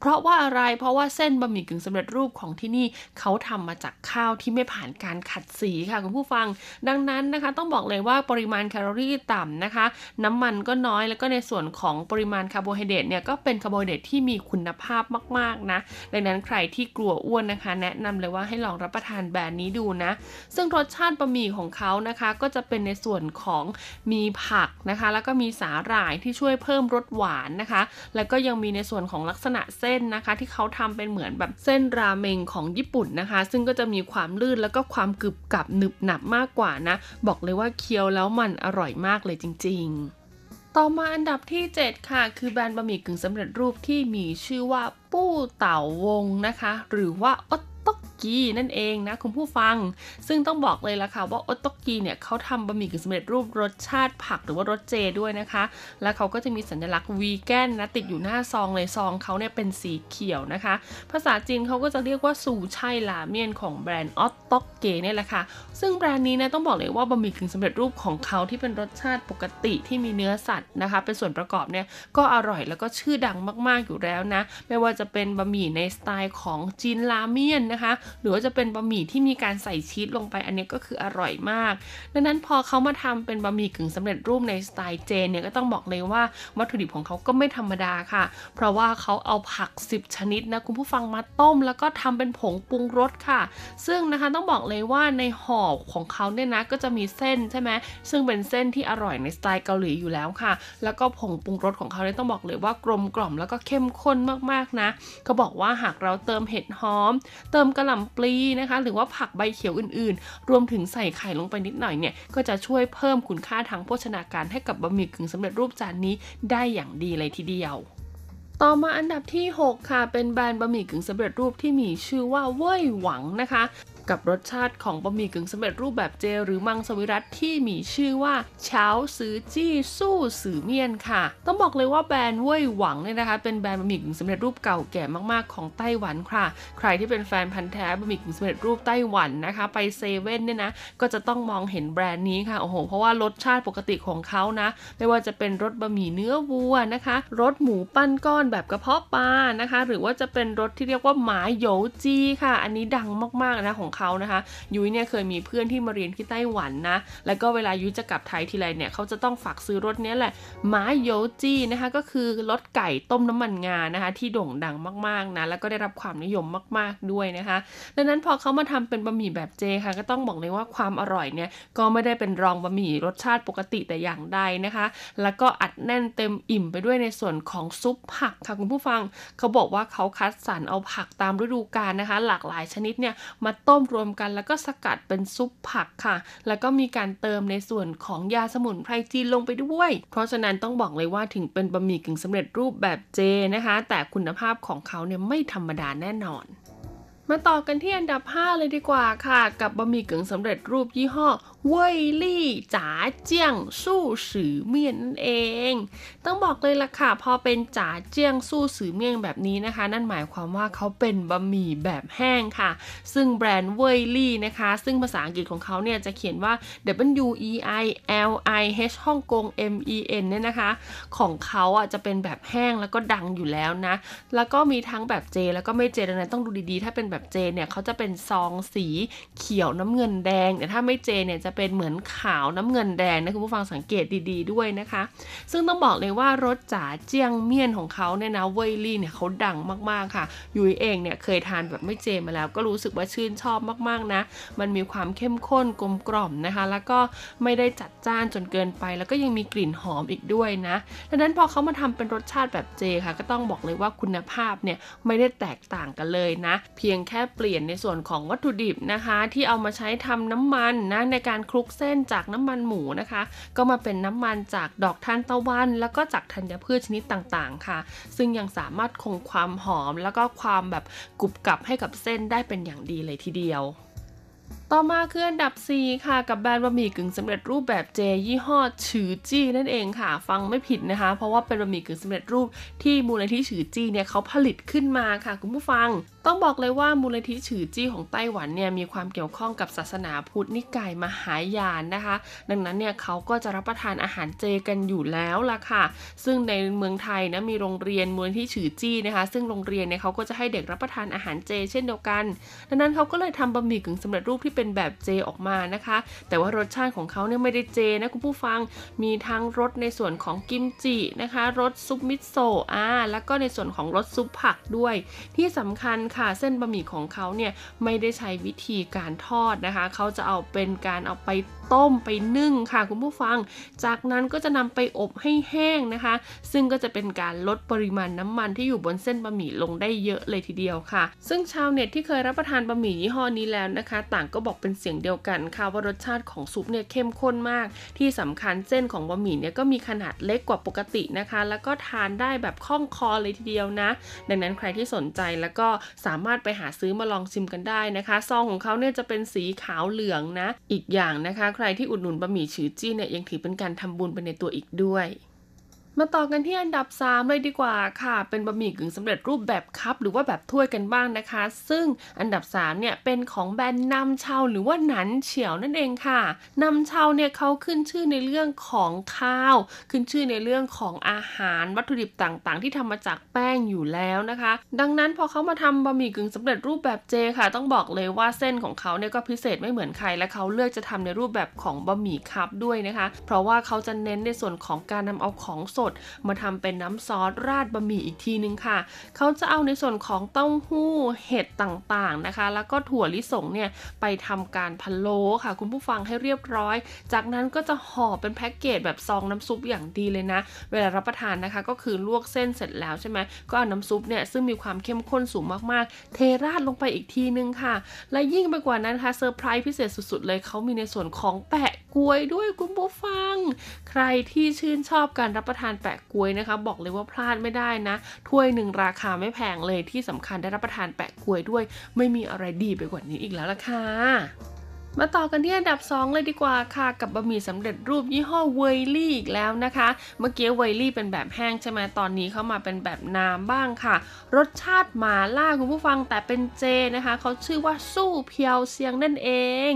เพราะว่าอะไรเพราะว่าเส้นบะหมี่กึ่งสำเร็จรูปของที่นี่เขาทำมาจากข้าวที่ไม่ผ่านการขัดสีค่ะคุณผู้ฟัง ดังนั้นนะคะต้องบอกเลยว่าปริมาณแคลอรี่ต่ำนะคะ น้ำมันก็น้อยแล้วก็ในส่วนของปริมาณคาร์โบไฮเดรตเนี่ยก็เป็นคาร์โบไฮเดรตที่มีคุณภาพมากๆนะ ดังนั้นใครที่กลัวอ้วนนะคะ แนะนำเลยว่าให้ลองรับประทานแบรนด์นี้ดูนะ ซึ่งรสชาติบะหมี่ของเขานะคะ ก็จะเป็นในส่วนของมีผักนะคะ แล้วก็มีสาหร่ายที่ช่วยเพิ่มรสหวานนะคะ แล้วก็ยังมีในส่วนของลักษณะเส้นนะคะ ที่เขาทำเป็นเหมือนแบบเส้นราเมงของญี่ปุ่นนะคะ ซึ่งก็จะมีความลื่นแล้วก็ความกรึบกับหนึบหนับมากกว่านะ บอกเลยว่าเคี้ยวแล้วมันอร่อยมากเลยจริง ๆต่อมาอันดับที่ 7 ค่ะ คือแบรนด์บะหมี่กึ่งสำเร็จรูปที่มีชื่อว่าปู้เต่าวงนะคะ หรือว่าออตตก กีนั่นเองนะคุณผู้ฟัง ซึ่งต้องบอกเลยละค่ะว่าออตโตกีเนี่ยเขาทำบะหมี่กึ่งสำเร็จรูปรสชาติผักหรือว่ารสเจด้วยนะคะ แล้วเขาก็จะมีสัญลักษณ์วีแกนนะติดอยู่หน้าซองเลยซองเขาเนี่ยเป็นสีเขียวนะคะ ภาษาจีนเขาก็จะเรียกว่าซูช่ลาเมียนของแบรนด์ออตตกเกเนี่ยแหละค่ะ ซึ่งแบรนด์นี้นะต้องบอกเลยว่าบะหมี่กึ่งสำเร็จรูปของเขาที่เป็นรสชาติปกติที่มีเนื้อสัตว์นะคะ เป็นส่วนประกอบเนี่ยก็อร่อยแล้วก็ชื่อดังมาก ๆอยู่แล้วนะ ไม่ว่าจะเป็นบะหมี่ในสไตล์ของจีนราเมียนนะคะหรือว่าจะเป็นบะหมี่ที่มีการใส่ชีสลงไปอันนี้ก็คืออร่อยมาก ดังนั้นพอเขามาทำเป็นบะหมี่กึ่งสำเร็จรูปในสไตล์เจนเนี่ยก็ต้องบอกเลยว่าวัตถุดิบของเขาก็ไม่ธรรมดาค่ะ เพราะว่าเขาเอาผัก 10 ชนิดนะคุณผู้ฟังมาต้ม แล้วก็ทำเป็นผงปรุงรสค่ะ ซึ่งนะคะต้องบอกเลยว่าในห่อของเขาเนี่ยนะก็จะมีเส้นใช่ไหมซึ่งเป็นเส้นที่อร่อยในสไตล์เกาหลีอยู่แล้วค่ะ แล้วก็ผงปรุงรสของเขาเนี่ยต้องบอกเลยว่ากลมกล่อมแล้วก็เข้มข้นมากๆนะเขาบอกว่าหากเราเติมเห็ดหอม เติมกระหล่ำปลีนะคะ หรือว่าผักใบเขียวอื่นๆ รวมถึงใส่ไข่ลงไปนิดหน่อยเนี่ย ก็จะช่วยเพิ่มคุณค่าทางโภชนาการให้กับบะหมี่กึ่งสำเร็จรูปจานนี้ได้อย่างดีเลยทีเดียวต่อมาอันดับที่ 6 ค่ะ เป็นแบรนด์บะหมี่กึ่งสำเร็จรูปที่มีชื่อว่าเว่ยหวังนะคะ กับรสชาติของบะหมี่กึ่งสำเร็จรูปแบบเจ หรือมังสวิรัตที่มีชื่อว่าเฉาซือจี้สู้สือเมียนค่ะ ต้องบอกเลยว่าแบรนด์เว่ยหวังเนี่ยนะคะ เป็นแบรนด์บะหมี่กึ่งสำเร็จรูปเก่าแก่มากๆของไต้หวันค่ะ ใครที่เป็นแฟนพันธ์แท้บะหมี่กึ่งสำเร็จรูปไต้หวันนะคะ ไปเซเว่นเนี่ยนะก็จะต้องมองเห็นแบรนด์นี้ค่ะโอ้โหเพราะว่ารสชาติปกติของเขานะ ไม่ว่าจะเป็นรสบะหมี่เนื้อวัวนะคะรสหมูปั้นก้อนแบบกระเพาะปลานะคะ หรือว่าจะเป็นรสที่เรียกว่าหมาโยจีค่ะ อันนี้ดังมากๆนะของเขานะคะยุ้ยเนี่ยเคยมีเพื่อนที่มาเรียนที่ไต้หวันนะแล้วก็เวลายุ้ยจะกลับไทยทีไรเนี่ยเขาจะต้องฝากซื้อรสเนี้ยแหละมาโยจีนะคะก็คือรสไก่ต้มน้ำมันงานะคะที่โด่งดังมากๆนะแล้วก็ได้รับความนิยมมากๆด้วยนะคะ ดังนั้นพอเขามาทำเป็นบะหมี่แบบเจค่ะก็ต้องบอกเลยว่าความอร่อยเนี่ยก็ไม่ได้เป็นรองบะหมี่รสชาติปกติแต่อย่างใดนะคะ แล้วก็อัดแน่นเต็มอิ่มไปด้วยในส่วนของซุปผักค่ะคุณผู้ฟังเขาบอกว่าเขาคัดสรรเอาผักตามฤดูกาลนะคะ หลากหลายชนิดเนี่ยมาต้มรวมกัน แล้วก็สกัดเป็นซุปผักค่ะ แล้วก็มีการเติมในส่วนของยาสมุนไพรจีนลงไปด้วย เพราะฉะนั้นต้องบอกเลยว่าถึงเป็นบะหมี่กึ่งสำเร็จรูปแบบเจนะคะ แต่คุณภาพของเขาเนี่ยไม่ธรรมดาแน่นอนมาต่อกันที่อันดับ 5 เลยดีกว่าค่ะ กับบะหมี่กึ่งสำเร็จรูปยี่ห้อ เว่ยลี่จ๋าเจียงสู้สือเมียนนั่นเอง ต้องบอกเลยล่ะค่ะ พอเป็นจ๋าเจียงสู้สือเมียงแบบนี้นะคะ นั่นหมายความว่าเขาเป็นบะหมี่แบบแห้งค่ะ ซึ่งแบรนด์เว่ยลี่นะคะ ซึ่งภาษาอังกฤษของเขาเนี่ยจะเขียนว่า W E I L I H ฮ่องกง M E N เนี่ยนะคะ ของเขาอะจะเป็นแบบแห้งแล้วก็ดังอยู่แล้วนะ แล้วก็มีทั้งแบบเจ แล้วก็ไม่เจดังนั้นต้องดูดีๆ ถ้าเป็นแบบเจเนี่ยเขาจะเป็นซองสีเขียวน้ำเงินแดงแต่ถ้าไม่เจเนี่ยจะเป็นเหมือนขาวน้ำเงินแดงนะคุณผู้ฟังสังเกตดีๆด้วยนะคะ ซึ่งต้องบอกเลยว่ารสจ๋าเจียงเมี่ยนของเขาเนี่ยนะเว่ยลี่เนี่ยเขาดังมากๆค่ะยุ้ยเองเนี่ยเคยทานแบบไม่เจมาแล้ว ก็รู้สึกว่าชื่นชอบมากๆนะ มันมีความเข้มข้นกลมกล่อมนะคะ แล้วก็ไม่ได้จัดจ้านจนเกินไป แล้วก็ยังมีกลิ่นหอมอีกด้วยนะดังนั้นพอเขามาทำเป็นรสชาติแบบเจค่ะ ก็ต้องบอกเลยว่าคุณภาพเนี่ยไม่ได้แตกต่างกันเลยนะ เพียงแค่เปลี่ยนในส่วนของวัตถุดิบนะคะ ที่เอามาใช้ทำน้ำมันนะในการการคลุกเส้นจากน้ำมันหมูนะคะ ก็มาเป็นน้ำมันจากดอกทานตะวัน แล้วก็จากธัญพืชชนิดต่างๆ ค่ะ ซึ่งยังสามารถคงความหอมแล้วก็ความแบบกรุบกรับให้กับเส้นได้เป็นอย่างดีเลยทีเดียว ต่อมาคืออันดับ 4 ค่ะ กับแบรนด์บะหมี่กึ่งสำเร็จรูปแบบเจ ยี่ห้อฉือจี้นั่นเองค่ะ ฟังไม่ผิดนะคะ เพราะว่าเป็นบะหมี่กึ่งสำเร็จรูปที่มูลนิธิฉือจี้เนี่ยเขาผลิตขึ้นมาค่ะ คุณผู้ฟัง ต้องบอกเลยว่ามูลนิธิฉือจี้ของไต้หวันเนี่ยมีความเกี่ยวข้องกับศาสนาพุทธนิกายมหายานนะคะ ดังนั้นเนี่ยเขาก็จะรับประทานอาหารเจกันอยู่แล้วล่ะค่ะ ซึ่งในเมืองไทยนะมีโรงเรียนมูลนิธิฉือจี้นะคะ ซึ่งโรงเรียนเนี่ยเขาก็จะให้เด็กรับประทานอาหารเจ เช่นเดียวกัน ดังนั้นเขาก็เลยทำบะหมี่กึ่งสำเร็จรูปที่เป็นแบบเจออกมานะคะ แต่ว่ารสชาติของเขาเนี่ยไม่ได้เจนะคุณผู้ฟังมีทั้งรสในส่วนของกิมจินะคะรสซุปมิโซะอ่าแล้วก็ในส่วนของรสซุปผักด้วย ที่สำคัญค่ะเส้นบะหมี่ของเขาเนี่ยไม่ได้ใช้วิธีการทอดนะคะ เขาจะเอาเป็นการเอาไป ต้มไปนึ่งค่ะคุณผู้ฟัง จากนั้นก็จะนำไปอบให้แห้งนะคะ ซึ่งก็จะเป็นการลดปริมาณน้ำมันที่อยู่บนเส้นบะหมี่ลงได้เยอะเลยทีเดียวค่ะ ซึ่งชาวเน็ตที่เคยรับประทานบะหมี่ยี่ห้อนี้แล้วนะคะ ต่างก็บอกเป็นเสียงเดียวกันค่ะว่ารสชาติของซุปเนี่ยเข้มข้นมาก ที่สำคัญเส้นของบะหมี่เนี่ยก็มีขนาดเล็กกว่าปกตินะคะ แล้วก็ทานได้แบบคล่องคอเลยทีเดียวนะ ดังนั้นใครที่สนใจแล้วก็สามารถไปหาซื้อมาลองชิมกันได้นะคะ ซองของเขาเนี่ยจะเป็นสีขาวเหลืองนะ อีกอย่างนะคะใครที่อุดหนุนบะหมี่ฉือจี้เนี่ยยังถือเป็นการทำบุญไปในตัวอีกด้วย มาต่อกันที่อันดับ 3 เลยดีกว่าค่ะ เป็นบะหมี่กึ่งสำเร็จรูปแบบคัพหรือว่าแบบถ้วยกันบ้างนะคะ ซึ่งอันดับ3เนี่ยเป็นของแบรนด์นำเชาหรือว่าหนันเฉียวนั่นเองค่ะนำเชาเนี่ยเขาขึ้นชื่อในเรื่องของข้าว ขึ้นชื่อในเรื่องของอาหารวัตถุดิบต่างๆ ที่ทำมาจากแป้งอยู่แล้วนะคะ ดังนั้นพอเขามาทำบะหมี่กึ่งสำเร็จรูปแบบเจค่ะ ต้องบอกเลยว่าเส้นของเขาเนี่ยก็พิเศษไม่เหมือนใครและเขาเลือกจะทำในรูปแบบของบะหมี่คัพด้วยนะคะ เพราะว่าเขาจะเน้นในส่วนของการนำเอาของสด มาทำเป็นน้ำซอสราดบะหมี่อีกทีนึงค่ะ เขาจะเอาในส่วนของเต้าหู้เห็ดต่างๆนะคะ แล้วก็ถั่วลิสงเนี่ยไปทำการพะโล้ค่ะ คุณผู้ฟังให้เรียบร้อย จากนั้นก็จะห่อเป็นแพ็กเกจแบบซองน้ำซุปอย่างดีเลยนะ เวลารับประทานนะคะก็คือลวกเส้นเสร็จแล้วใช่ไหมก็เอาน้ำซุปเนี่ยซึ่งมีความเข้มข้นสูงมากๆ เทราดลงไปอีกทีนึงค่ะ และยิ่งไปกว่านั้นค่ะเซอร์ไพรส์พิเศษสุดๆ เลยเขามีในส่วนของแปะกล้วยด้วยคุณผู้ฟัง ใครที่ชื่นชอบการรับประทานแปะกล้วยนะคะ บอกเลยว่าพลาดไม่ได้นะ ถ้วยหนึ่งราคาไม่แพงเลยที่สำคัญได้รับประทานแปะกล้วยด้วย ไม่มีอะไรดีไปกว่านี้อีกแล้วล่ะค่ะมาต่อกันที่อันดับ 2 เลยดีกว่าค่ะ กับบะหมี่สำเร็จรูปยี่ห้อเวลี่อีกแล้วนะคะ เมื่อกี้เวลี่เป็นแบบแห้งใช่ไหมตอนนี้เข้ามาเป็นแบบน้ำบ้างค่ะ รสชาติหมาล่าคุณผู้ฟังแต่เป็นเจนะคะ เขาชื่อว่าสู้เพียวเซียงนั่นเอง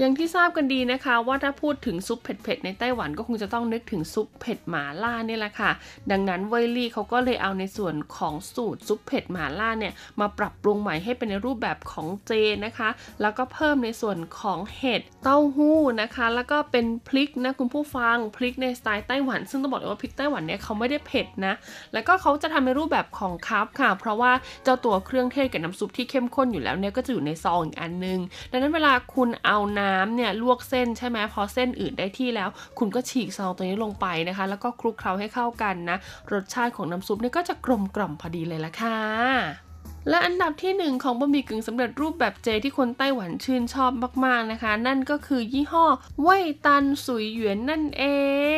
อย่างที่ทราบกันดีนะคะ ว่าถ้าพูดถึงซุปเผ็ดๆในไต้หวันก็คงจะต้องนึกถึงซุปเผ็ดหมาล่านี่แหละค่ะ ดังนั้นเวลี่เขาก็เลยเอาในส่วนของสูตรซุปเผ็ดหมาล่าเนี่ยมาปรับปรุงใหม่ให้เป็นในรูปแบบของเจนะคะ แล้วก็เพิ่มในส่วนของเห็ดเต้าหู้นะคะ แล้วก็เป็นพริกนะคุณผู้ฟังพริกในสไตล์ไต้หวัน ซึ่งต้องบอกเลยว่าพริกไต้หวันเนี่ยเขาไม่ได้เผ็ดนะ แล้วก็เขาจะทำในรูปแบบของคัพค่ะ เพราะว่าเจ้าตัวเครื่องเทศกับน้ำซุปที่เข้มข้นอยู่แล้วเนี่ยก็จะอยู่ในซองอีกอันนึง ดังนั้นเวลาคุณเอาน้น้ำเนี่ยลวกเส้นใช่ไหมพอเส้นอื่นได้ที่แล้ว คุณก็ฉีกซองตัวนี้ลงไปนะคะ แล้วก็คลุกเคล้าให้เข้ากันนะ รสชาติของน้ำซุปเนี่ยก็จะกลมกล่อมพอดีเลยละค่ะ และอันดับที่ 1 ของบะหมี่กึ่งสำเร็จรูปแบบเจที่คนไต้หวันชื่นชอบมากๆนะคะ นั่นก็คือยี่ห้อเว่ยตันสุยหยวนนั่นเอ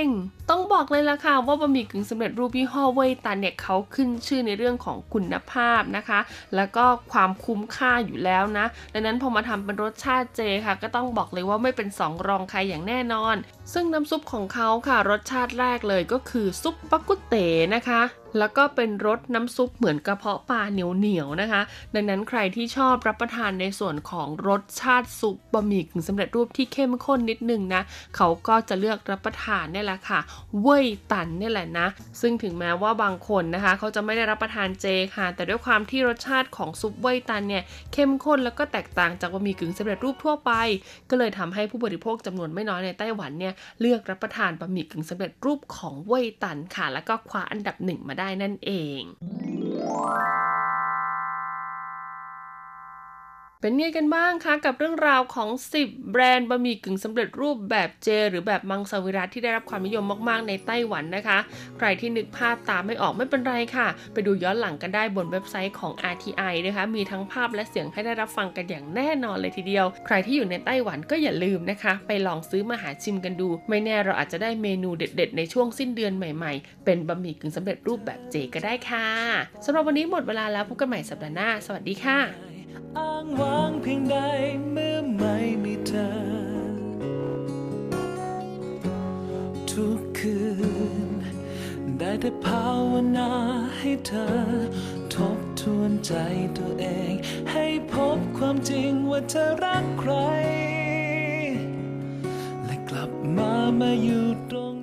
ง ต้องบอกเลยละค่ะว่าบะหมี่กึ่งสำเร็จรูปยี่ห้อเว่ยตันเนี่ยเขาขึ้นชื่อในเรื่องของคุณภาพนะคะ แล้วก็ความคุ้มค่าอยู่แล้วนะ ดังนั้นพอมาทำเป็นรสชาติเจค่ะ ก็ต้องบอกเลยว่าไม่เป็นสองรองใครอย่างแน่นอน ซึ่งน้ำซุปของเขาค่ะรสชาติแรกเลยก็คือซุปปักกุเตนะคะ แล้วก็เป็นรสน้ำซุปเหมือนกระเพาะปลาเหนียวเหนียวนะคะ ดังนั้นใครที่ชอบรับประทานในส่วนของรสชาติซุปบะหมี่กึ่งสำเร็จรูปที่เข้มข้นนิดนึงนะเขาก็จะเลือกรับประทานนี่แหละค่ะ เว่ยตันนี่แหละนะ ซึ่งถึงแม้ว่าบางคนนะคะ เขาจะไม่ได้รับประทานเจค่ะ แต่ด้วยความที่รสชาติของซุปเว่ยตันเนี่ยเข้มข้นแล้วก็แตกต่างจากบะหมี่กึ่งสำเร็จรูปทั่วไป ก็เลยทำให้ผู้บริโภคจำนวนไม่น้อยในไต้หวันเนี่ยเลือกรับประทานบะหมี่กึ่งสำเร็จรูปของเว่ยตันค่ะ แล้วก็คว้าอันดับหนึ่งมาได้นั่นเอง เป็นไงกันบ้างคะกับเรื่องราวของ 10 แบรนด์บะหมี่กึ่งสำเร็จรูปแบบเจ หรือแบบมังสวิรัตที่ได้รับความนิยมมากๆ ในไต้หวันนะคะ ใครที่นึกภาพตามไม่ออกไม่เป็นไรค่ะ ไปดูย้อนหลังกันได้บนเว็บไซต์ของ RTI นะคะ มีทั้งภาพและเสียงให้ได้รับฟังกันอย่างแน่นอนเลยทีเดียว ใครที่อยู่ในไต้หวันก็อย่าลืมนะคะ ไปลองซื้อมาหาชิมกันดู ไม่แน่เราอาจจะได้เมนูเด็ด ๆ ในช่วงสิ้นเดือนใหม่ ๆ เป็นบะหมี่กึ่งสำเร็จรูปแบบเจก็ได้ค่ะสำหรับวันนี้หมดเวลาแล้วพบกันใหม่สัปดาห์หน้า สวัสดีค่ะ อ้างว้างเพียงใดเมื่อไม่มีเธอ ทุกคืน ได้แต่ภาวนาให้เธอ ทบทวนใจตัวเอง ให้พบความจริงว่าเธอรักใคร และกลับมามาอยู่ตรง